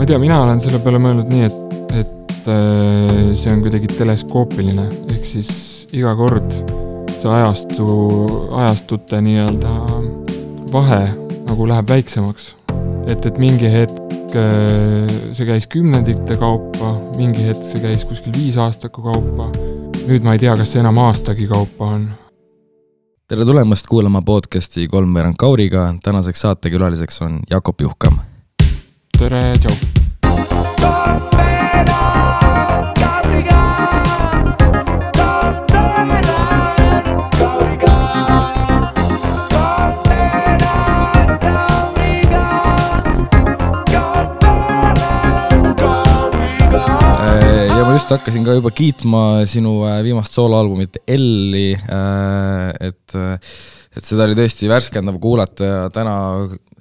ma ei tea, mina olen selle peale mõelnud nii, et, et äh, see on kuidagi teleskoopiline, ehk siis iga kord see ajastu, ajastute nii-öelda vahe nagu läheb väiksemaks. et, et mingi hetk äh, see käis kümnendite kaupa, mingi hetk see käis kuskil viisaastaku kaupa. nüüd ma ei tea, kas see enam aastagi kaupa on tere tulemast kuulama podcasti Kolmveerand Kauriga, tänaseks saatekülaliseks on Jakob Juhkam tere, tšau. Just hakkasin ka juba kiitma sinu äh, viimast sooloalbumit Elli, äh, et et seda oli tõesti värskendav kuulata täna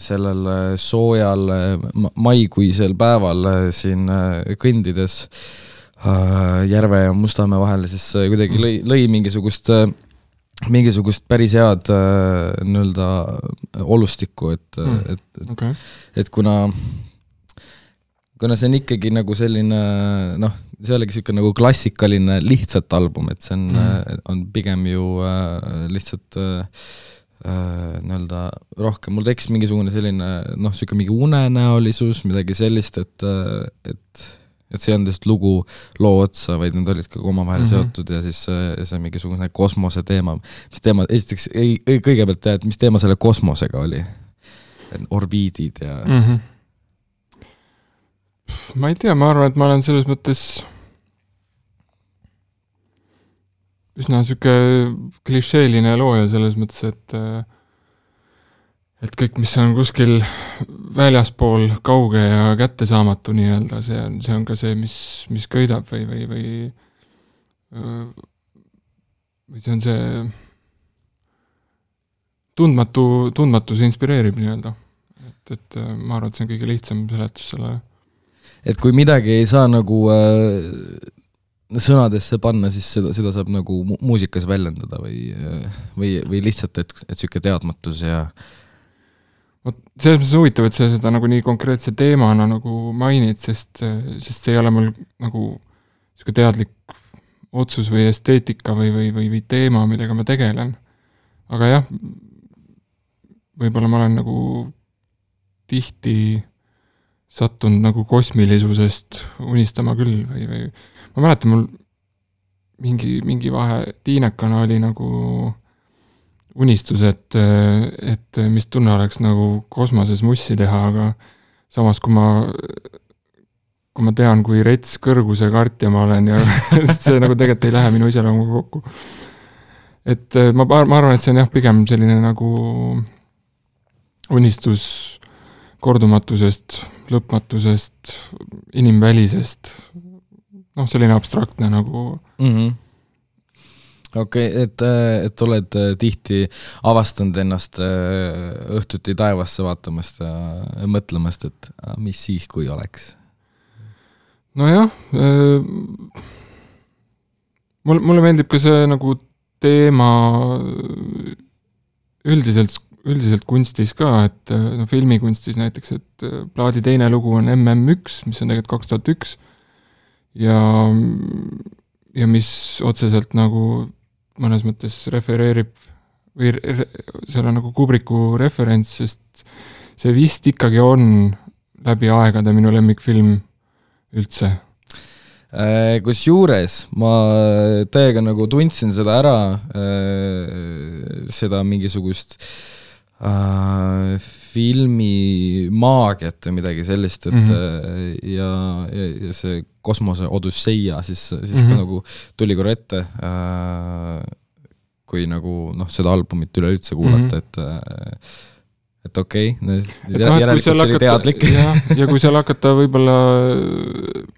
sellel soojal maikuisel päeval siin kõndides Järve ja Mustamäe vahel, siis kuidagi lõi, lõi mingisugust, mingisugust päris head nii-öelda olustikku, et mm,, et okay., et kuna kuna see on ikkagi nagu selline noh, see ei olegi niisugune nagu klassikaline lihtsalt album, et see on mm., on pigem ju äh, lihtsalt äh, äh, nii-öelda rohkem, mul tekkis mingisugune selline noh, niisugune mingi unenäolisus, midagi sellist, et, et et see ei olnud lihtsalt lugu loo otsa, vaid need olid ka omavahel mm -hmm. seotud ja siis see, see mingisugune kosmose teema, mis teema, esiteks ei, ei, kõigepealt tead, mis teema selle kosmosega oli? orbiidid ja mm -hmm ma ei tea, ma arvan, et ma olen selles mõttes üsna sihuke klišeeline looja selles mõttes, et et kõik, mis on kuskil väljaspool kauge ja kättesaamatu nii-öelda, see on, see on ka see, mis, mis köidab või, või, või või see on see tundmatu, tundmatus inspireerib nii-öelda. et, et ma arvan, et see on kõige lihtsam seletus sellele et kui midagi ei saa nagu äh, sõnadesse panna, siis seda, seda saab nagu mu muusikas väljendada või, või, või lihtsalt, et, et niisugune teadmatus ja vot selles mõttes huvitav, et sa seda nagu nii konkreetse teemana nagu mainid, sest, sest see ei ole mul nagu niisugune teadlik otsus või esteetika või, või, või, või teema, millega ma tegelen. aga jah, võib-olla ma olen nagu tihti sattunud nagu kosmilisusest unistama küll või, või ma mäletan, mul mingi, mingi vahe tiinekana oli nagu unistus, et, et mis tunne oleks nagu kosmoses mussi teha, aga samas, kui ma, kui ma tean, kui rets kõrguse kartja ma olen ja see nagu tegelikult ei lähe minu iseloomuga kokku. et ma, ma arvan, et see on jah, pigem selline nagu unistus kordumatusest, lõpmatusest, inimvälisest, noh, selline abstraktne nagu mm. -hmm okei okay,, et, et oled tihti avastanud ennast õhtuti taevasse vaatamast ja mõtlemast, et mis siis, kui oleks? nojah, mul, mulle meeldib ka see nagu teema üldiselt üldiselt kunstis ka, et no filmikunstis näiteks, et äh, plaadi teine lugu on MM1, mis on tegelikult kaks tuhat üks. Ja, ja mis otseselt nagu mõnes mõttes refereerib või re, seal on nagu Kubriku referents, sest see vist ikkagi on läbi aegade minu lemmikfilm üldse. Äh, Kusjuures ma täiega nagu tundsin seda ära, äh, seda mingisugust äh, äh, filmi maagiat või midagi sellist, et mm -hmm. ja, ja, ja see kosmose Odüsseia siis, siis mm -hmm. ka mhm. nagu tuli korra ette äh,, kui nagu noh, seda albumit üleüldse kuulata mm, -hmm. et äh, et okei okay,, noh, järelikult see oli teadlik. ja kui seal hakata võib-olla,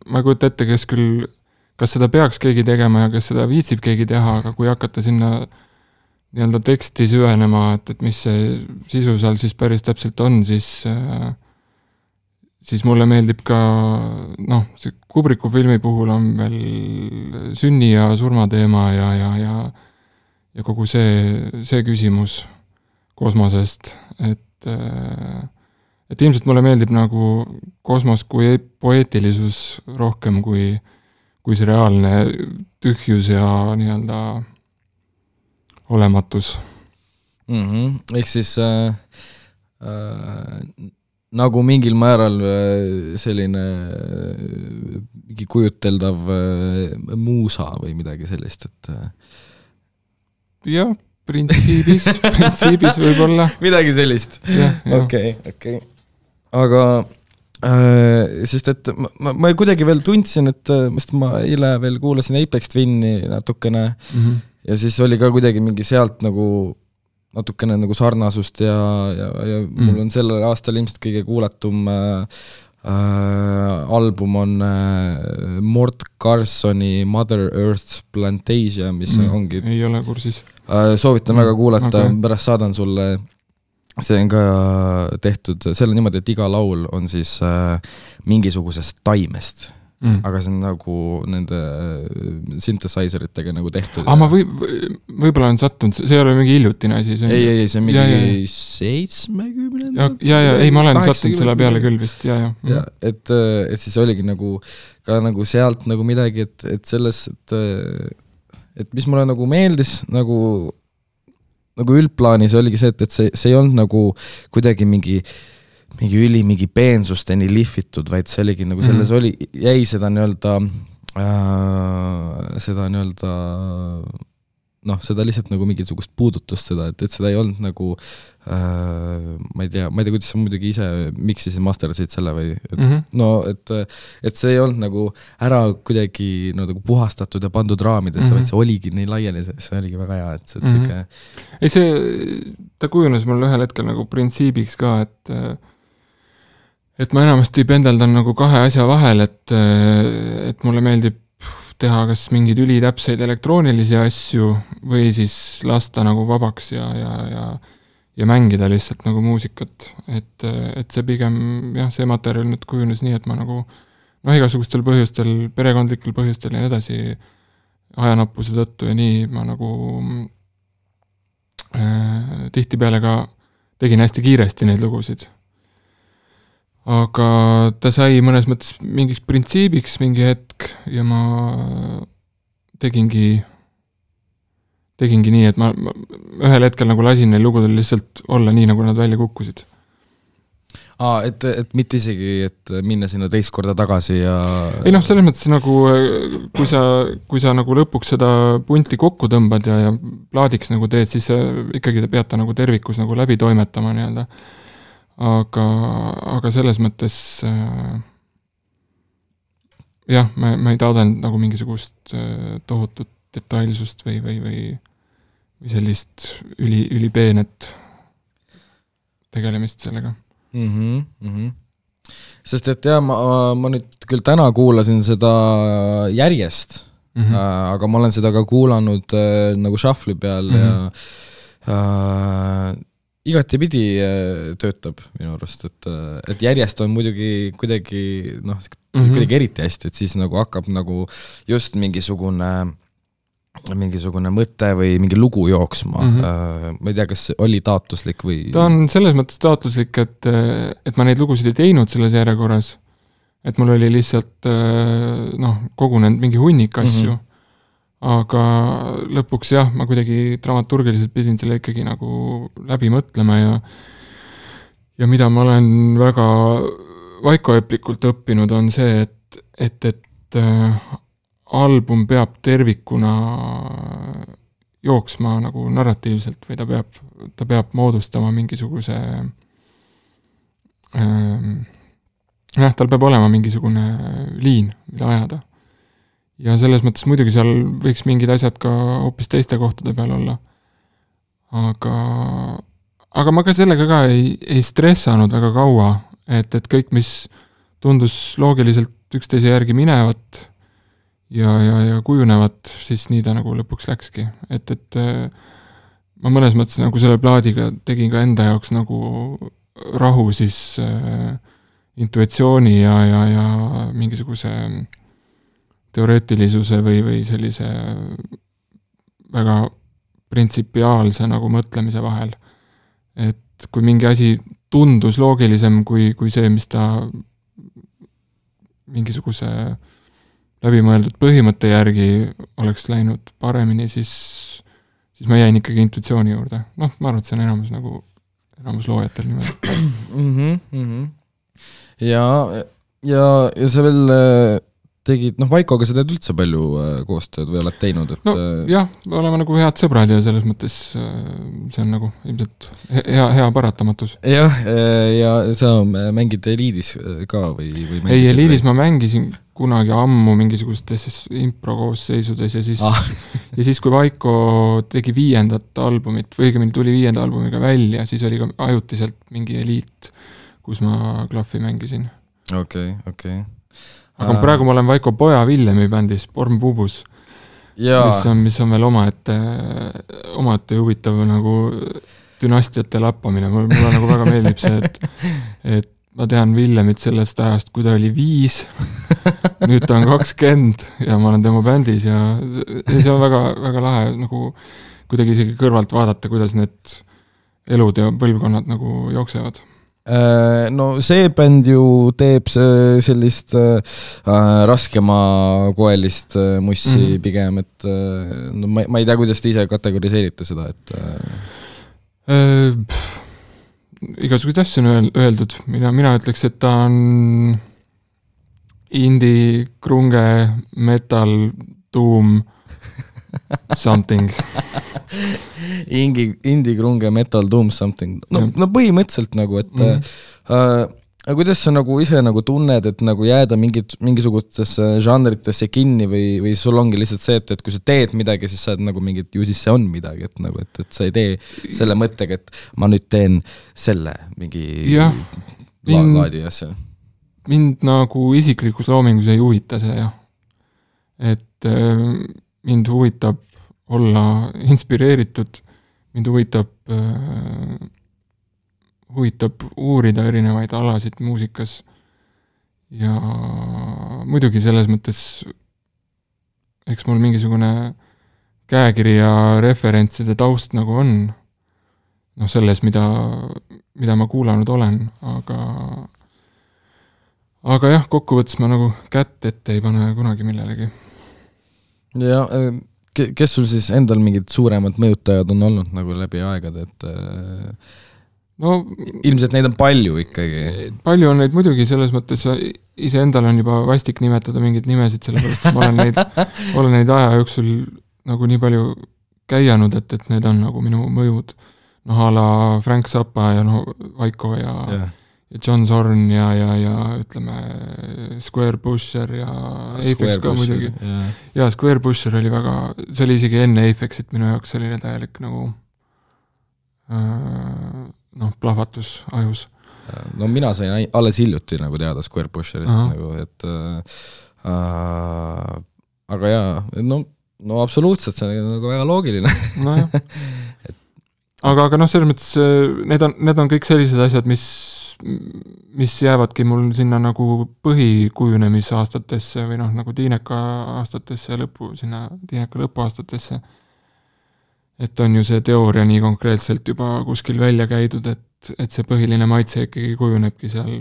ma ei kujuta ette, kes küll, kas seda peaks keegi tegema ja kas seda viitsib keegi teha, aga kui hakata sinna äh, nii-öelda teksti süvenema, et, et mis see sisu seal siis päris täpselt on, siis siis mulle meeldib ka noh, see Kubriku filmi puhul on veel sünni ja surma teema ja, ja, ja ja kogu see, see küsimus kosmosest, et et ilmselt mulle meeldib nagu kosmos kui poeetilisus rohkem kui, kui see reaalne tühjus ja nii-öelda olematus mm. -hmm. ehk siis äh, äh, nagu mingil määral äh, selline äh, mingi kujuteldav äh, muusa või midagi sellist, et jah, printsiibis printsiibis võib-olla. midagi sellist. okei, okei. aga äh, sest et ma, ma, ma kuidagi veel tundsin, et, sest ma eile veel kuulasin Apex Twin'i natukene mm -hmm. Ja siis oli ka kuidagi mingi sealt nagu natukene nagu sarnasust ja, ja, ja mm. mul on sellel aastal ilmselt kõige kuulatum äh, äh, album on äh, Mort Carsoni Mother Earth Plantasia, mis mm. ongi ei ole kursis äh,. soovitan mm. väga kuulata okay., pärast saadan sulle see on ka tehtud, seal on niimoodi, et iga laul on siis äh, mingisugusest taimest mm.. aga see on nagu nende äh, synthesizer itega nagu tehtud. aga ma või, võib-olla olen sattunud, see ei ole mingi hiljutine asi, see on ei, ei, ei, see on mingi seitsmekümnendad. ja, ja, ja ei, ma olen sattunud selle peale küll vist, ja, ja. ja et, äh, et siis oligi nagu ka nagu sealt nagu midagi, et, et selles, et äh, et mis mulle nagu meeldis nagu nagu üldplaanis oligi see, et, et see, see ei olnud nagu kuidagi mingi äh, mingi üli mingi peensusteni lihvitud, vaid see oligi nagu selles mm oli, jäi seda nii-öelda äh,, seda nii-öelda noh, seda lihtsalt nagu mingisugust puudutust seda, et, et seda ei olnud nagu äh, ma ei tea, ma ei tea, kuidas sa muidugi ise miksisid, masterdasid selle või et mm -hmm. no et, et see ei olnud nagu ära kuidagi no nagu puhastatud ja pandud raamidesse mm, -hmm. vaid see oligi nii laiali, see oligi väga hea, et, et sihuke mm -hmm. ei see, ta kujunes mul ühel hetkel nagu printsiibiks ka, et äh, et ma enamasti pendeldan nagu kahe asja vahel, et, et mulle meeldib teha kas mingeid ülitäpseid elektroonilisi asju või siis lasta nagu vabaks ja, ja, ja ja mängida lihtsalt nagu muusikat, et, et see pigem jah, see materjal nüüd kujunes nii, et ma nagu noh, igasugustel põhjustel, perekondlikel põhjustel ja nii edasi, ajanappuse tõttu ja nii ma nagu äh, tihtipeale ka tegin hästi kiiresti neid lugusid aga ta sai mõnes mõttes mingiks printsiibiks mingi hetk ja ma tegingi, tegingi nii, et ma, ma ühel hetkel nagu lasin neil lugudel lihtsalt olla nii, nagu nad välja kukkusid. aa, et, et mitte isegi, et minna sinna teist korda tagasi ja ei noh, selles mõttes nagu kui sa, kui sa nagu lõpuks seda punti kokku tõmbad ja, ja plaadiks nagu teed, siis sa ikkagi pead ta nagu tervikus nagu läbi toimetama nii-öelda aga, aga selles mõttes äh, jah, ma, ma ei taotlenud nagu mingisugust äh, tohutut detailsust või, või, või või sellist üli, ülipeenet tegelemist sellega mm. -hmm, mm -hmm. sest et jah, ma, ma nüüd küll täna kuulasin seda järjest mm, -hmm. aga ma olen seda ka kuulanud nagu shuffle'i peal mm -hmm. ja äh, igatepidi äh, töötab minu arust, et, äh, et järjest on muidugi kuidagi noh, mm -hmm. kuidagi eriti hästi, et siis nagu hakkab nagu just mingisugune mingisugune mõte või mingi lugu jooksma mm, -hmm. ma ei tea, kas oli taotluslik või? ta on selles mõttes taotluslik, et, et ma neid lugusid ei teinud selles järjekorras. et mul oli lihtsalt noh, kogunenud mingi hunnik asju mm. -hmm aga lõpuks jah, ma kuidagi dramaturgiliselt pidin selle ikkagi nagu läbi mõtlema ja ja mida ma olen väga vaikoeplikult õppinud, on see, et, et, et äh, album peab tervikuna jooksma nagu narratiivselt või ta peab, ta peab moodustama mingisuguse äh, jah, tal peab olema mingisugune liin, mida ajada ja selles mõttes muidugi seal võiks mingid asjad ka hoopis teiste kohtade peal olla. aga, aga ma ka sellega ka ei, ei stressanud väga kaua, et, et kõik, mis tundus loogiliselt üksteise järgi minevat ja, ja, ja kujunevat, siis nii ta nagu lõpuks läkski, et, et ma mõnes mõttes nagu selle plaadiga tegin ka enda jaoks nagu rahu siis äh, intuitsiooni ja, ja, ja mingisuguse äh, teoreetilisuse või, või sellise väga printsipiaalse nagu mõtlemise vahel. et kui mingi asi tundus loogilisem kui, kui see, mis ta mingisuguse läbimõeldud põhimõtte järgi oleks läinud paremini, siis, siis ma jäin ikkagi intuitsiooni juurde. noh, ma arvan, et see on enamus nagu, enamus loojatel niimoodi mm. -hmm, mm -hmm. ja, ja, ja sa veel tegid, noh, Vaikoga sa teed üldse palju äh, koostööd või oled teinud, et no äh, jah, me oleme nagu head sõbrad ja selles mõttes äh, see on nagu ilmselt hea, hea paratamatus. jah, ja sa mängid Eliidis ka või, või ei, Eliidis ma mängisin kunagi ammu mingisugustes improkoosseisudes ja siis ah. ja siis, kui Vaiko tegi viiendat albumit või õigemini tuli viienda albumiga välja, siis oli ka ajutiselt mingi Eliit, kus ma klahvi mängisin. okei okay,, okei okay aga äh. praegu ma olen Vaiko poja Villemi bändis Porm Pubus. mis on, mis on veel omaette, omaette huvitav nagu dünastiate lappamine, mulle nagu väga meeldib see, et, et ma tean Villemit sellest ajast, kui ta oli viis nüüd ta on kakskümmend ja ma olen tema bändis ja see on väga, väga lahe nagu kuidagi isegi kõrvalt vaadata, kuidas need elud ja põlvkonnad nagu jooksevad no see bänd ju teeb sellist äh, raskemakoelist äh, mussi mm -hmm. pigem, et äh, no ma, ma ei tea, kuidas te ise kategoriseerite seda, et äh... igasuguseid asju on öeldud, mina, mina ütleks, et ta on indie, krunge, metal, tuum something Ingi, indie, krunge, metal, doom something, no, no põhimõtteliselt nagu, et mm. äh, aga kuidas sa nagu ise nagu tunned, et nagu jääda mingit, mingisugustesse žanritesse kinni või, või sul ongi lihtsalt see, et, et kui sa teed midagi, siis sa oled nagu mingit, ju siis see on midagi, et nagu, et, et sa ei tee selle mõttega, et ma nüüd teen selle mingi ja, la, laadi asja. mind nagu isiklikus loomingus ei huvita see jah. et äh, mind huvitab olla inspireeritud, mind huvitab äh,, huvitab uurida erinevaid alasid muusikas. Ja muidugi selles mõttes eks mul mingisugune käekiri ja referentside taust nagu on, noh, selles, mida, mida ma kuulanud olen, aga aga jah, kokkuvõttes ma nagu kätt ette ei pane kunagi millelegi ja äh, kes sul siis endal mingid suuremad mõjutajad on olnud nagu läbi aegade, et äh, no ilmselt neid on palju ikkagi. palju on neid muidugi, selles mõttes iseendal on juba vastik nimetada mingeid nimesid, sellepärast et ma olen neid, olen neid aja jooksul nagu nii palju käianud, et, et need on nagu minu mõjud. noh, a la Frank Zappa ja noh, Vaiko ja yeah John Zorn ja, ja, ja ütleme, Square Pusher ja Aphex ka muidugi. jaa, Square Pusher oli väga, see oli isegi enne Aphexit minu jaoks selline täielik nagu äh, noh, plahvatus ajus. no mina sain alles hiljuti nagu teada Square Pusherist Aha. nagu, et äh, äh, aga jaa, no, no absoluutselt, see on nagu väga loogiline nojah aga, aga noh, selles mõttes need on, need on kõik sellised asjad, mis mis jäävadki mul sinna nagu põhikujunemisaastatesse või noh, nagu Tiineka aastatesse lõpu, sinna Tiineka lõpuaastatesse. et on ju see teooria nii konkreetselt juba kuskil välja käidud, et, et see põhiline maitse ikkagi kujunebki seal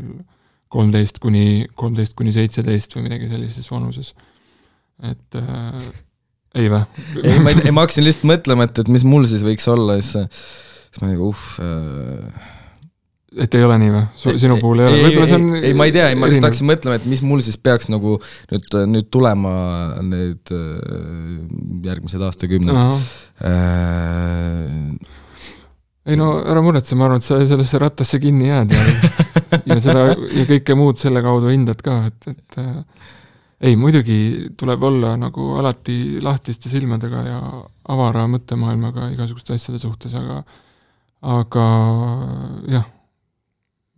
kolmteist kuni, kolmteist kuni seitseteist või midagi sellises vanuses. et äh, ei vä? ei, ma ei, ma hakkasin lihtsalt mõtlema, et, et mis mul siis võiks olla, siis, siis ma nagu uh äh et ei ole nii või? sinu puhul ei ole? võib-olla see on ei, ei, ma ei tea, ma just hakkasin mõtlema, et mis mul siis peaks nagu nüüd, nüüd tulema need äh, järgmised aastakümned. Äh... ei no ära muretse, ma arvan, et sa sellesse rattasse kinni jääd ja ja seda ja kõike muud selle kaudu hindad ka, et, et äh, ei, muidugi tuleb olla nagu alati lahtiste silmadega ja avara mõttemaailmaga igasuguste asjade suhtes, aga aga jah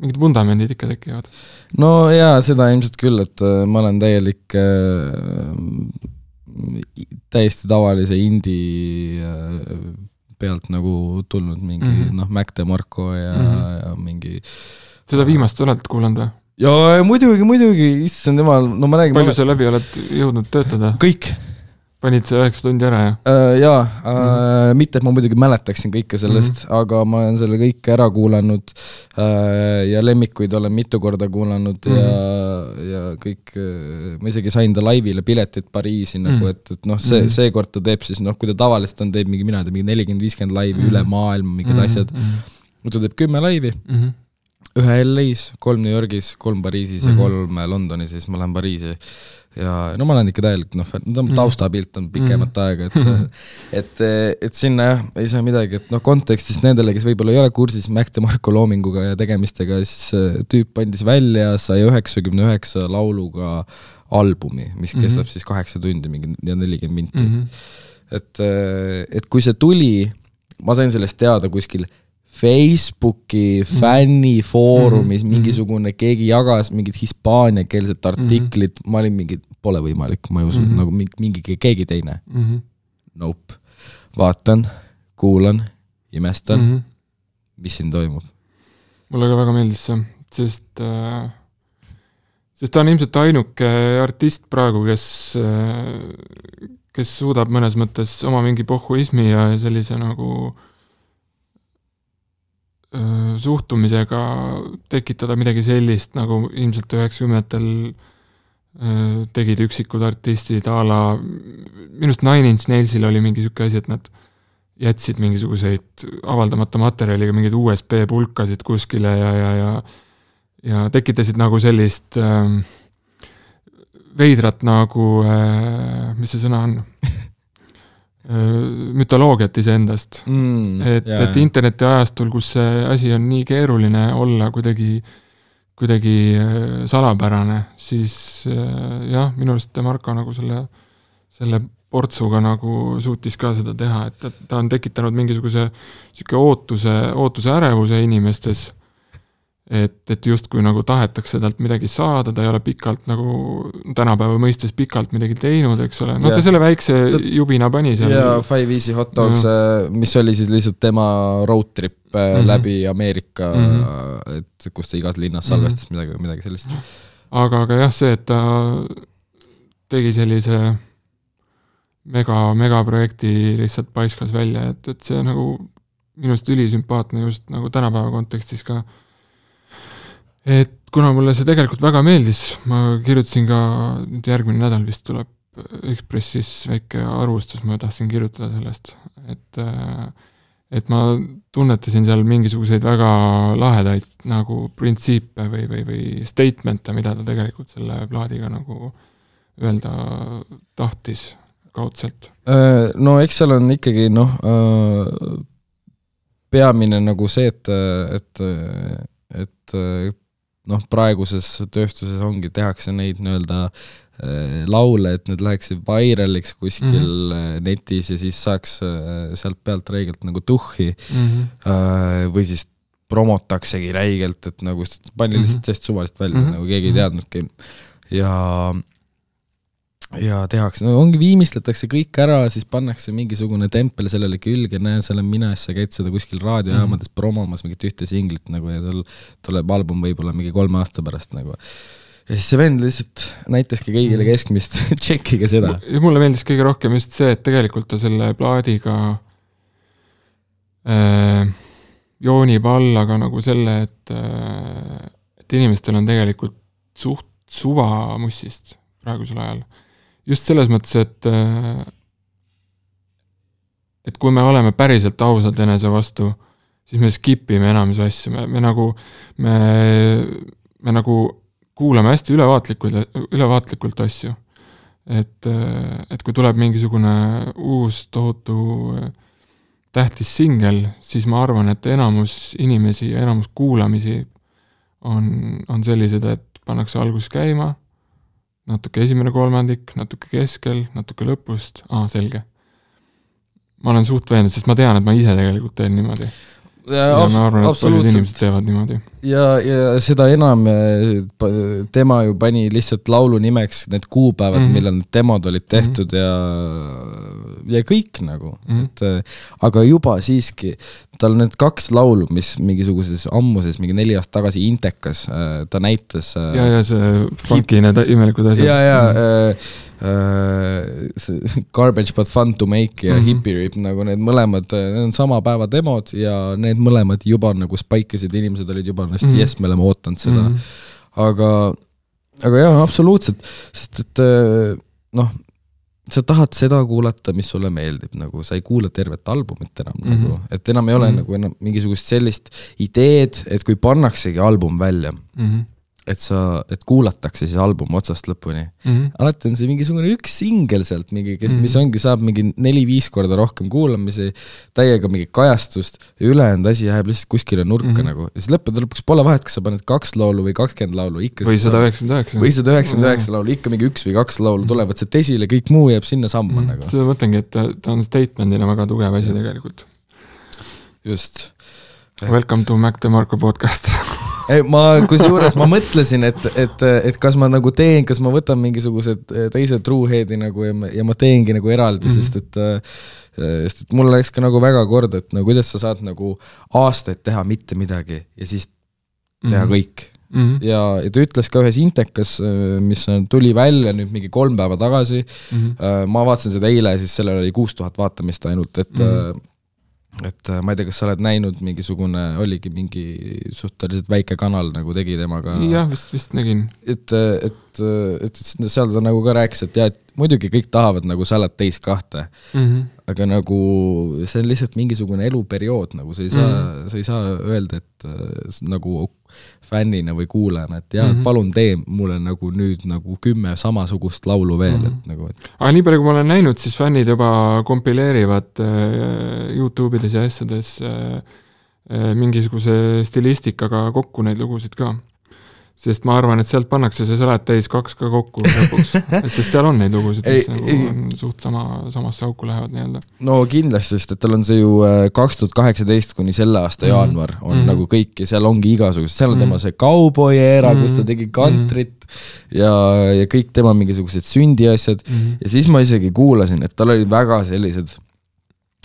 mingid vundamendid ikka tekivad. no jaa, seda ilmselt küll, et äh, ma olen täielik äh, täiesti tavalise indie äh, pealt nagu tulnud mingi mm -hmm. noh, Mac DeMarco ja mm, -hmm. ja mingi seda viimast oled kuulanud või? jaa, muidugi, muidugi, issand jumal, no ma räägin palju sa läbi oled jõudnud töötada? kõik panid sa üheksa tundi ära, jah? Äh, jaa äh, mm, -hmm. mitte et ma muidugi mäletaksin kõike sellest mm, -hmm. aga ma olen selle kõik ära kuulanud äh, ja lemmikuid olen mitu korda kuulanud mm -hmm. ja, ja kõik, ma isegi sain ta laivile piletid Pariisi mm -hmm. nagu, et, et noh, see mm -hmm., seekord ta teeb siis noh, kui ta tavaliselt on, teeb mingi, mina ei tea, mingi nelikümmend, viiskümmend laivi mm -hmm. üle maailma, mingid mm -hmm. asjad mm. -hmm. ta teeb kümme laivi mm, -hmm. ühe LA-s, kolm New Yorgis, kolm Pariisis mm -hmm. ja kolm Londonis ja siis ma lähen Pariisi ja no ma olen ikka täielik noh, mhm. taustapilt on pikemat mm. aega, et mhm. et, et sinna jah, ei saa midagi, et noh, kontekstis nendele, kes võib-olla ei ole kursis Mac DeMarco loominguga ja tegemistega, siis tüüp andis välja saja üheksakümne üheksa lauluga albumi, mis kestab mm -hmm. siis kaheksa tundi mingi ja nelikümmend minti mm. -hmm. et, et kui see tuli, ma sain sellest teada kuskil Facebooki mhm. fännifoorumis mm -hmm. mingisugune, keegi jagas mingit hispaaniakeelset mhm. artiklit mm, -hmm. ma olin mingi, pole võimalik, ma ei usu mm, -hmm. nagu mingi, mingi keegi teine mm. -hmm. Nope. vaatan, kuulan, imestan mm, -hmm. mis siin toimub. mulle ka väga meeldis see, sest äh, sest ta on ilmselt ainuke artist praegu, kes äh, kes suudab mõnes mõttes oma mingi pohhuismi ja sellise nagu äh, suhtumisega tekitada midagi sellist, nagu ilmselt üheksakümnendatel tegid üksikud artistid a la, minu arust Nine Inch Nailsil oli mingi niisugune asi, et nad jätsid mingisuguseid avaldamata materjaliga mingeid USB pulkasid kuskile ja, ja, ja ja tekitasid nagu sellist äh, veidrat nagu äh,, mis see sõna on mütoloogiat iseendast mm,. et et internetiajastul, kus see asi on nii keeruline olla kuidagi, kuidagi salapärane, siis jah, minu arust Marko nagu selle, selle portsuga nagu suutis ka seda teha, et, et ta on tekitanud mingisuguse niisugune ootuse, ootuse ärevuse inimestes et, et justkui nagu tahetakse talt midagi saada, ta ei ole pikalt nagu tänapäeva mõistes pikalt midagi teinud, eks ole, no yeah. ta selle väikse jubina pani seal. jaa, Five Easy Hot Dogs yeah., mis oli siis lihtsalt tema road trip mm -hmm. läbi Ameerika mm, -hmm. et kus ta igas linnas salvestas mm -hmm. midagi, midagi sellist. aga, aga jah, see, et ta tegi sellise mega, megaprojekti lihtsalt paiskas välja, et, et see nagu minu arust ülisümpaatne just nagu tänapäeva kontekstis ka et kuna mulle see tegelikult väga meeldis, ma kirjutasin ka, nüüd järgmine nädal vist tuleb Ekspressis väike arvustus, ma tahtsin kirjutada sellest, et et ma tunnetasin seal mingisuguseid väga lahedaid nagu printsiipe või, või, või statement'e, mida ta tegelikult selle plaadiga nagu öelda tahtis kaudselt. No eks seal on ikkagi noh, peamine nagu see, et, et, et noh, praeguses tööstuses ongi, tehakse neid nii-öelda äh, laule, et need läheksid vairaliks kuskil mm -hmm. netis ja siis saaks äh, sealt pealt räigelt nagu tuhhi mm. -hmm. või siis promotaksegi räigelt, et nagu pani lihtsalt mm -hmm. täiesti suvalist välja mm, -hmm. nagu keegi ei mhm. teadnudki. ja ja tehakse, no ongi, viimistletakse kõik ära, siis pannakse mingisugune tempel sellele külge, näe, seal olen mina, siis sa käid seda kuskil raadiojaamades mm -hmm. promomas mingit ühte singlit nagu ja seal tuleb album võib-olla mingi kolme aasta pärast nagu. ja siis see vend lihtsalt näitaski kõigile mhm. keskmist tšekkige seda. mulle meeldis kõige rohkem just see, et tegelikult ta selle plaadiga äh, joonib alla ka nagu selle, et äh, et inimestel on tegelikult suht suva mussist praegusel ajal just selles mõttes, et äh, et kui me oleme päriselt ausad enese vastu, siis me skip ime enamus asju, me, me nagu, me, me nagu kuulame hästi ülevaatlikult, ülevaatlikult asju. et, äh, et kui tuleb mingisugune uus tohutu äh, tähtis singel, siis ma arvan, et enamus inimesi ja enamus kuulamisi on, on sellised, et pannakse alguses käima natuke esimene kolmandik, natuke keskel, natuke lõpust, aa, selge. ma olen suht veendunud, sest ma tean, et ma ise tegelikult teen niimoodi. ja, ja ma arvan, et paljud inimesed teevad niimoodi. Ja, ja seda enam eh, tema ju pani lihtsalt laulu nimeks need kuupäevad mm, -hmm. millal need demod olid tehtud mm -hmm. ja, ja kõik nagu mm, -hmm. et eh, aga juba siiski tal need kaks laulu, mis mingisuguses ammuses, mingi neli aastat tagasi Intekas, äh, ta näitas. Ja, ja see funky need imelikud asjad. ja, ja mm. äh, see Garbage but fun to make ja mm -hmm. Hippie Rip nagu need mõlemad, need on sama päeva demod ja need mõlemad juba nagu spike isid, inimesed olid juba ennast mm -hmm. jess, me oleme ootanud seda mm. -hmm. aga, aga jaa, absoluutselt, sest et äh, noh, sa tahad seda kuulata, mis sulle meeldib, nagu sa ei kuula tervet albumit enam mm, -hmm. nagu, et enam ei ole mm -hmm. nagu enam mingisugust sellist ideed, et kui pannaksegi album välja mm, -hmm et sa, et kuulatakse siis album otsast lõpuni mm. -hmm. alati on see mingisugune üks singel sealt mingi, kes mm, -hmm. mis ongi, saab mingi neli-viis korda rohkem kuulamisi, täiega mingit kajastust ja ülejäänud asi jääb lihtsalt kuskile nurka mm -hmm. nagu. ja siis lõppude lõpuks pole vahet, kas sa paned kaks laulu või kakskümmend laulu, ikka või sada üheksakümmend üheksa. või sada üheksakümmend üheksa laulu, ikka mingi üks või kaks laulu tulevad sealt esile, kõik muu jääb sinnasamma mm -hmm. nagu. seda mõtlengi, et ta, ta on statement'ina väga tugev asi tegelikult. just. Welcome to Mac DeMarco podcast ma kusjuures ma mõtlesin, et, et, et kas ma nagu teen, kas ma võtan mingisugused eh, teised truehead'i nagu ja ma, ja ma teengi nagu eraldi mm, -hmm. sest et eh, sest et mul läks ka nagu väga korda, et no kuidas sa saad nagu aastaid teha mitte midagi ja siis teha mm -hmm. kõik mm. -hmm. ja, ja ta ütles ka ühes intekas, eh, mis tuli välja nüüd mingi kolm päeva tagasi mm, -hmm. ma vaatasin seda eile, siis sellel oli kuus tuhat vaatamist ainult, et mm -hmm et äh, ma ei tea, kas sa oled näinud, mingisugune, oligi mingi suhteliselt väike kanal nagu tegi temaga. jah, vist, vist nägin. et, et, et, et seal ta nagu ka rääkis, et jah, et muidugi kõik tahavad nagu Salad Days kahte mm, -hmm. aga nagu see on lihtsalt mingisugune eluperiood, nagu sa ei saa mm, -hmm. sa ei saa öelda, et äh, nagu fännina või kuulajana, et jaa mm, -hmm. palun tee mulle nagu nüüd nagu kümme samasugust laulu veel mm, -hmm. et nagu et. aga nii palju, kui ma olen näinud, siis fännid juba kompileerivad äh, Youtube ides ja asjades äh, äh, mingisuguse stilistikaga kokku neid lugusid ka sest ma arvan, et sealt pannakse see salat täis kaks ka kokku lõpuks, et sest seal on neid lugusid, mis nagu on suht sama, samasse auku lähevad nii-öelda. no kindlasti, sest et tal on see ju äh, kaks tuhat kaheksateist kuni selle aasta mm -hmm. jaanuar on mm -hmm. nagu kõik ja seal ongi igasugused, seal on mm -hmm. tema see kauboi era mm, -hmm. kus ta tegi kantrit mm -hmm. ja, ja kõik tema mingisugused sündiasjad mm -hmm. ja siis ma isegi kuulasin, et tal olid väga sellised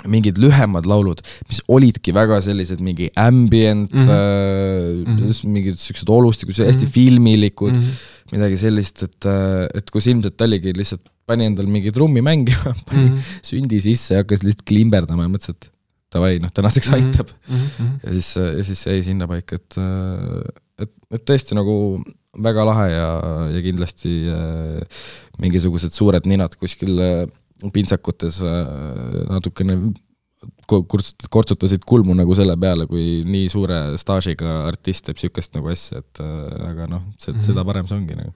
mingid lühemad laulud, mis olidki väga sellised mingi ambient mm, -hmm. äh, -hmm. mingid siuksed olustikud, hästi mm -hmm. filmilikud mm, -hmm. midagi sellist, et, äh, et kus ilmselt oligi lihtsalt, pani endal mingi trummi mängima, pani mm -hmm. sündi sisse ja hakkas lihtsalt klimberdama ja mõtles, et davai, noh tänaseks mhm. aitab mm. -hmm. ja siis, ja siis jäi sinnapaika, et, äh, et, et tõesti nagu väga lahe ja, ja kindlasti äh, mingisugused suured ninad kuskil äh, pintsakutes äh, natukene kortsutasid kulmu nagu selle peale, kui nii suure staažiga artist teeb niisugust nagu asja, et äh, aga noh, see, mhm. seda parem see ongi nagu.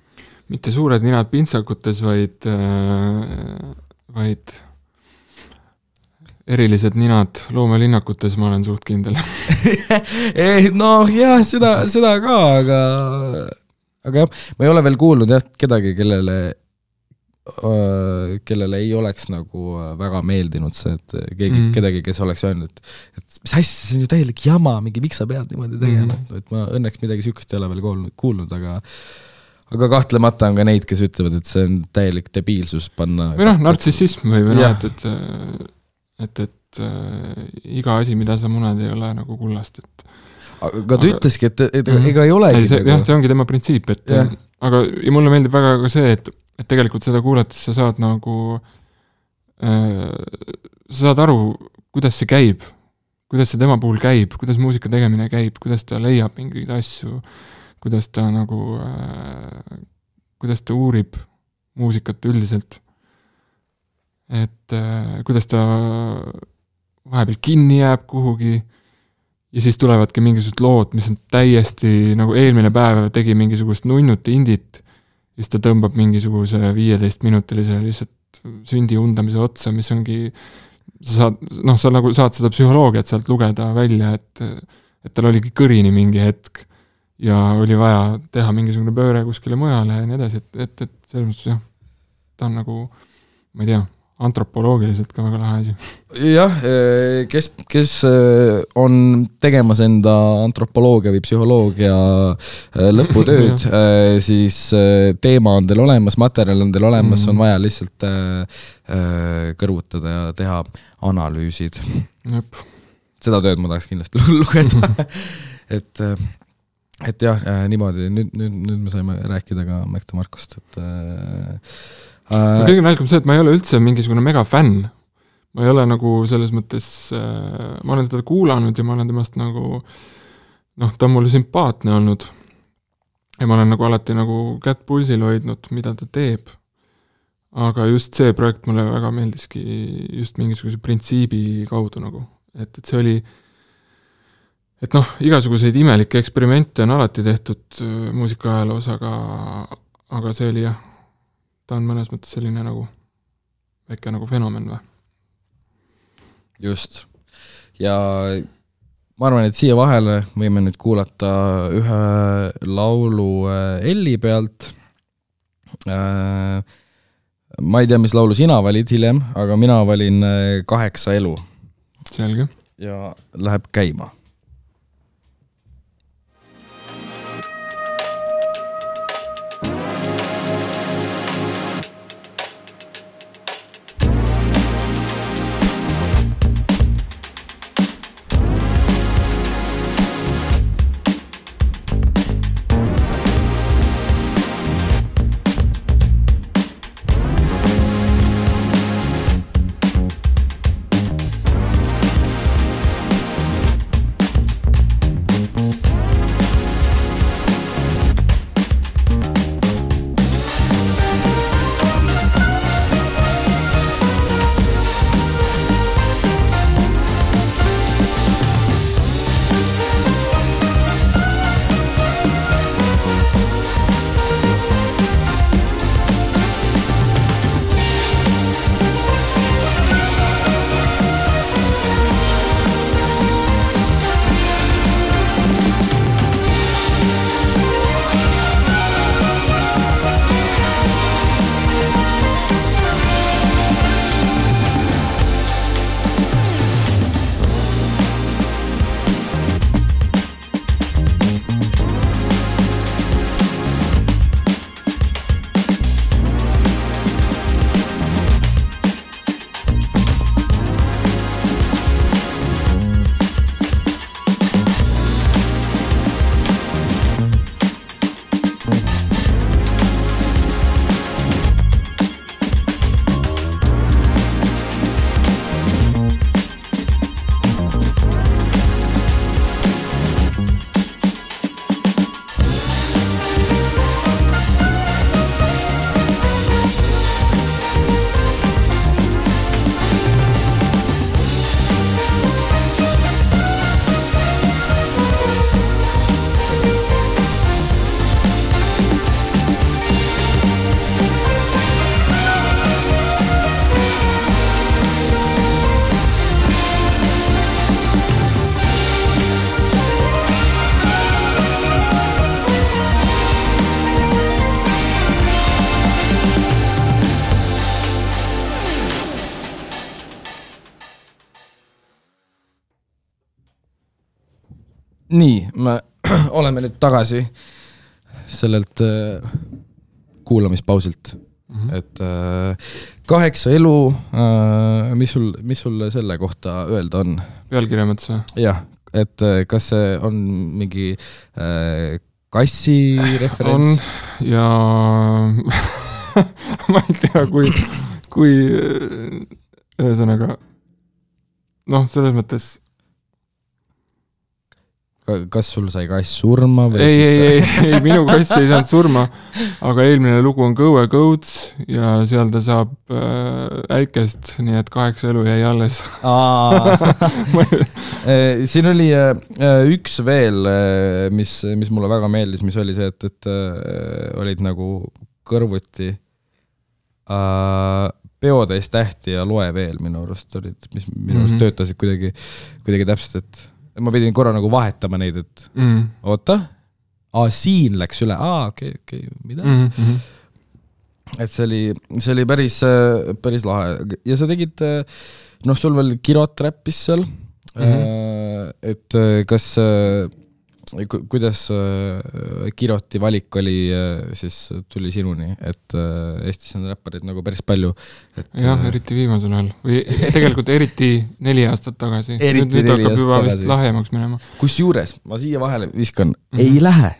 mitte suured ninad pintsakutes, vaid, äh, vaid erilised ninad loomelinnakutes, ma olen suht kindel noh, jah, seda, seda ka, aga aga jah, ma ei ole veel kuulnud jah, kedagi, kellele kellele ei oleks nagu väga meeldinud see, et keegi mm., kedagi, kes oleks öelnud, et et mis asja, see on ju täielik jama, mingi miks sa pead niimoodi tegema mm., et ma õnneks midagi niisugust ei ole veel kuulnud, kuulnud, aga aga kahtlemata on ka neid, kes ütlevad, et see on täielik debiilsus panna või noh, nartsissism või, või noh, et, et et, et äh, iga asi, mida sa muned, ei ole nagu kullast, et aga ta aga, ütleski, et, et mm, ega ei olegi ei, see, nagu... jah, see ongi tema printsiip, et ja. aga ja mulle meeldib väga ka see, et et tegelikult seda kuulates sa saad nagu äh,, sa saad aru, kuidas see käib, kuidas see tema puhul käib, kuidas muusika tegemine käib, kuidas ta leiab mingeid asju, kuidas ta nagu äh,, kuidas ta uurib muusikat üldiselt. et äh, kuidas ta vahepeal kinni jääb kuhugi ja siis tulevadki mingisugused lood, mis on täiesti nagu eelmine päev tegi mingisugust nunnut indit siis ta tõmbab mingisuguse viieteistminutilise lihtsalt sündi undamise otsa, mis ongi, sa saad, noh, sa nagu saad seda psühholoogiat sealt lugeda välja, et et tal oligi kõrini mingi hetk ja oli vaja teha mingisugune pööre kuskile mujale ja nii edasi, et, et, et selles mõttes jah, ta on nagu, ma ei tea antropoloogiliselt ka väga lahe asi. jah, eh, kes, kes eh, on tegemas enda antropoloogia või psühholoogia eh, lõputööd siis teema on teil olemas, materjal on teil olemas mm., on vaja lihtsalt kõrvutada ja teha analüüsid. seda tööd ma tahaks kindlasti lugeda et et jah, niimoodi nüüd, nüüd, nüüd me saime rääkida ka Mäkk de Markost, et uh, kõige naljakam see, et ma ei ole üldse mingisugune megafänn. ma ei ole nagu selles mõttes uh,, ma olen teda kuulanud ja ma olen temast nagu noh, ta on mulle sümpaatne olnud. ja ma olen nagu alati nagu kätt pulsil hoidnud, mida ta teeb. aga just see projekt mulle väga meeldiski just mingisuguse printsiibi kaudu nagu, et, et see oli et noh, igasuguseid imelikke eksperimente on alati tehtud äh, muusikaajaloos, aga, aga see oli jah, ta on mõnes mõttes selline nagu väike nagu fenomen või? just. ja ma arvan, et siia vahele võime nüüd kuulata ühe laulu äh, Elli pealt. Äh, ma ei tea, mis laulu sina valid hiljem, aga mina valin Kaheksa elu. selge. ja läheb käima oleme nüüd tagasi sellelt äh, kuulamispausilt mm, -hmm. et äh, kaheksa elu äh,, mis sul, mis sul selle kohta öelda on? pealkirja mõttes või? jah, et äh, kas see on mingi äh, kassi referents? on ja ma ei tea, kui, kui ühesõnaga noh, selles mõttes kas sul sai kass surma või ei, ei, ei, ei, minu kass ei saanud surma, aga eelmine lugu on Go a Goats ja seal ta saab äh, äikest, nii et kaheksa elu jäi alles äh, siin oli äh, üks veel, äh, mis, mis mulle väga meeldis, mis oli see, et, et äh, olid nagu kõrvuti äh, peotäis tähti ja loe veel minu arust olid, mis minu arust mm -hmm. töötasid kuidagi, kuidagi täpselt, et ma pidin korra nagu vahetama neid, et mm. oota, siin läks üle, aa okei okay,, okei okay,, mida mm? -hmm. et see oli, see oli päris, päris lahe ja sa tegid, noh, sul veel Kirot räppis seal mm, -hmm. et kas kuidas äh, Kiroti valik oli, äh, siis tuli sinuni, et äh, Eestis on räppareid nagu päris palju, et jah, eriti viimasel ajal või tegelikult eriti neli aastat tagasi. nüüd, nüüd hakkab juba tagasi. vist lahjemaks minema. kusjuures ma siia vahele viskan mm, -hmm. ei lähe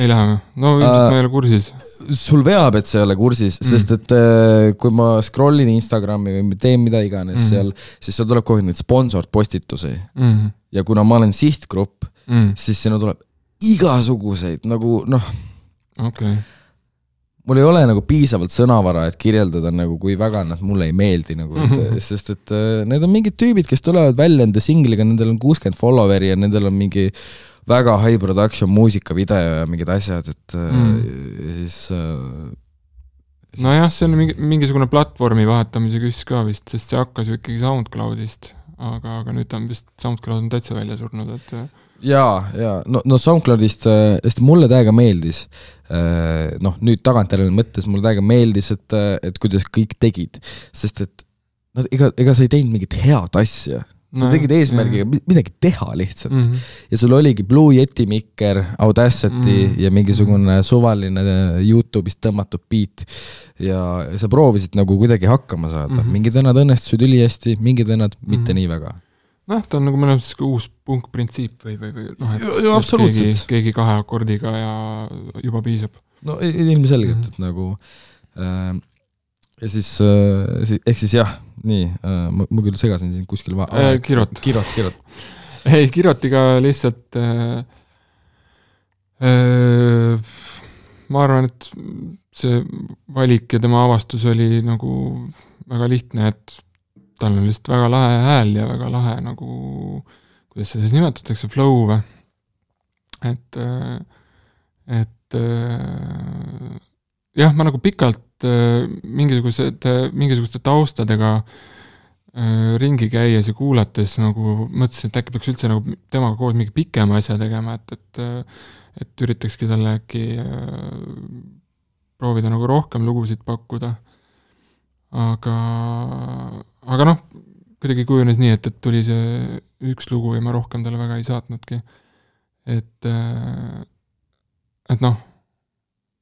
ei lähe või? no ilmselt uh, ma ei ole kursis. sul veab, et sa ei ole kursis mm., sest et kui ma scroll in Instagrami või teen mida iganes mm. seal, siis seal tuleb kogu aeg neid sponsored postitusi mm.. ja kuna ma olen sihtgrupp mm., siis sinna tuleb igasuguseid nagu noh. okei okay mul ei ole nagu piisavalt sõnavara, et kirjeldada nagu, kui väga nad mulle ei meeldi nagu, sest et äh, need on mingid tüübid, kes tulevad välja enda singliga, nendel on kuuskümmend follower'i ja nendel on mingi väga high production muusikavideo ja mingid asjad, et äh, mm. siis, äh, siis nojah, see on mingi, mingisugune platvormi vahetamise küss ka vist, sest see hakkas ju ikkagi SoundCloudist, aga, aga nüüd on vist, SoundCloud on täitsa välja surnud, et jaa, jaa, no, no SoundCloudist, sest mulle täiega meeldis, noh, nüüd tagantjärele mõttes mulle täiega meeldis, et, et kuidas kõik tegid, sest et nad, ega, ega sa ei teinud mingit head asja sa no, tegid eesmärgiga jah. midagi teha lihtsalt mm. -hmm. ja sul oligi Blue Yeti mikker, Audacity mm -hmm. ja mingisugune suvaline Youtube'ist tõmmatud beat. ja sa proovisid nagu kuidagi hakkama saada mm, -hmm. mingid vennad õnnestusid ülihästi, mingid vennad mm -hmm. mitte nii väga. Noh, ta on nagu mõnes mõttes uus punkprintsiip või, või, või noh, et keegi, keegi kahe akordiga ja juba piisab. no ilmselgelt mm, -hmm. et nagu äh, ja siis äh,, ehk siis jah nii äh,, ma, ma küll segasin sind kuskil va- äh,. Kirot. Kirot, Kirot. ei, Kirotiga lihtsalt äh, äh, ma arvan, et see valik ja tema avastus oli nagu väga lihtne, et tal on lihtsalt väga lahe hääl ja väga lahe nagu, kuidas seda siis nimetatakse, flow või? et, et jah, ma nagu pikalt mingisugused, mingisuguste taustadega ringi käies ja kuulates nagu mõtlesin, et äkki peaks üldse nagu temaga koos mingi pikema asja tegema, et, et et üritakski talle äkki proovida nagu rohkem lugusid pakkuda. aga, aga noh, kuidagi kujunes nii, et, et tuli see üks lugu ja ma rohkem talle väga ei saatnudki. et, et noh,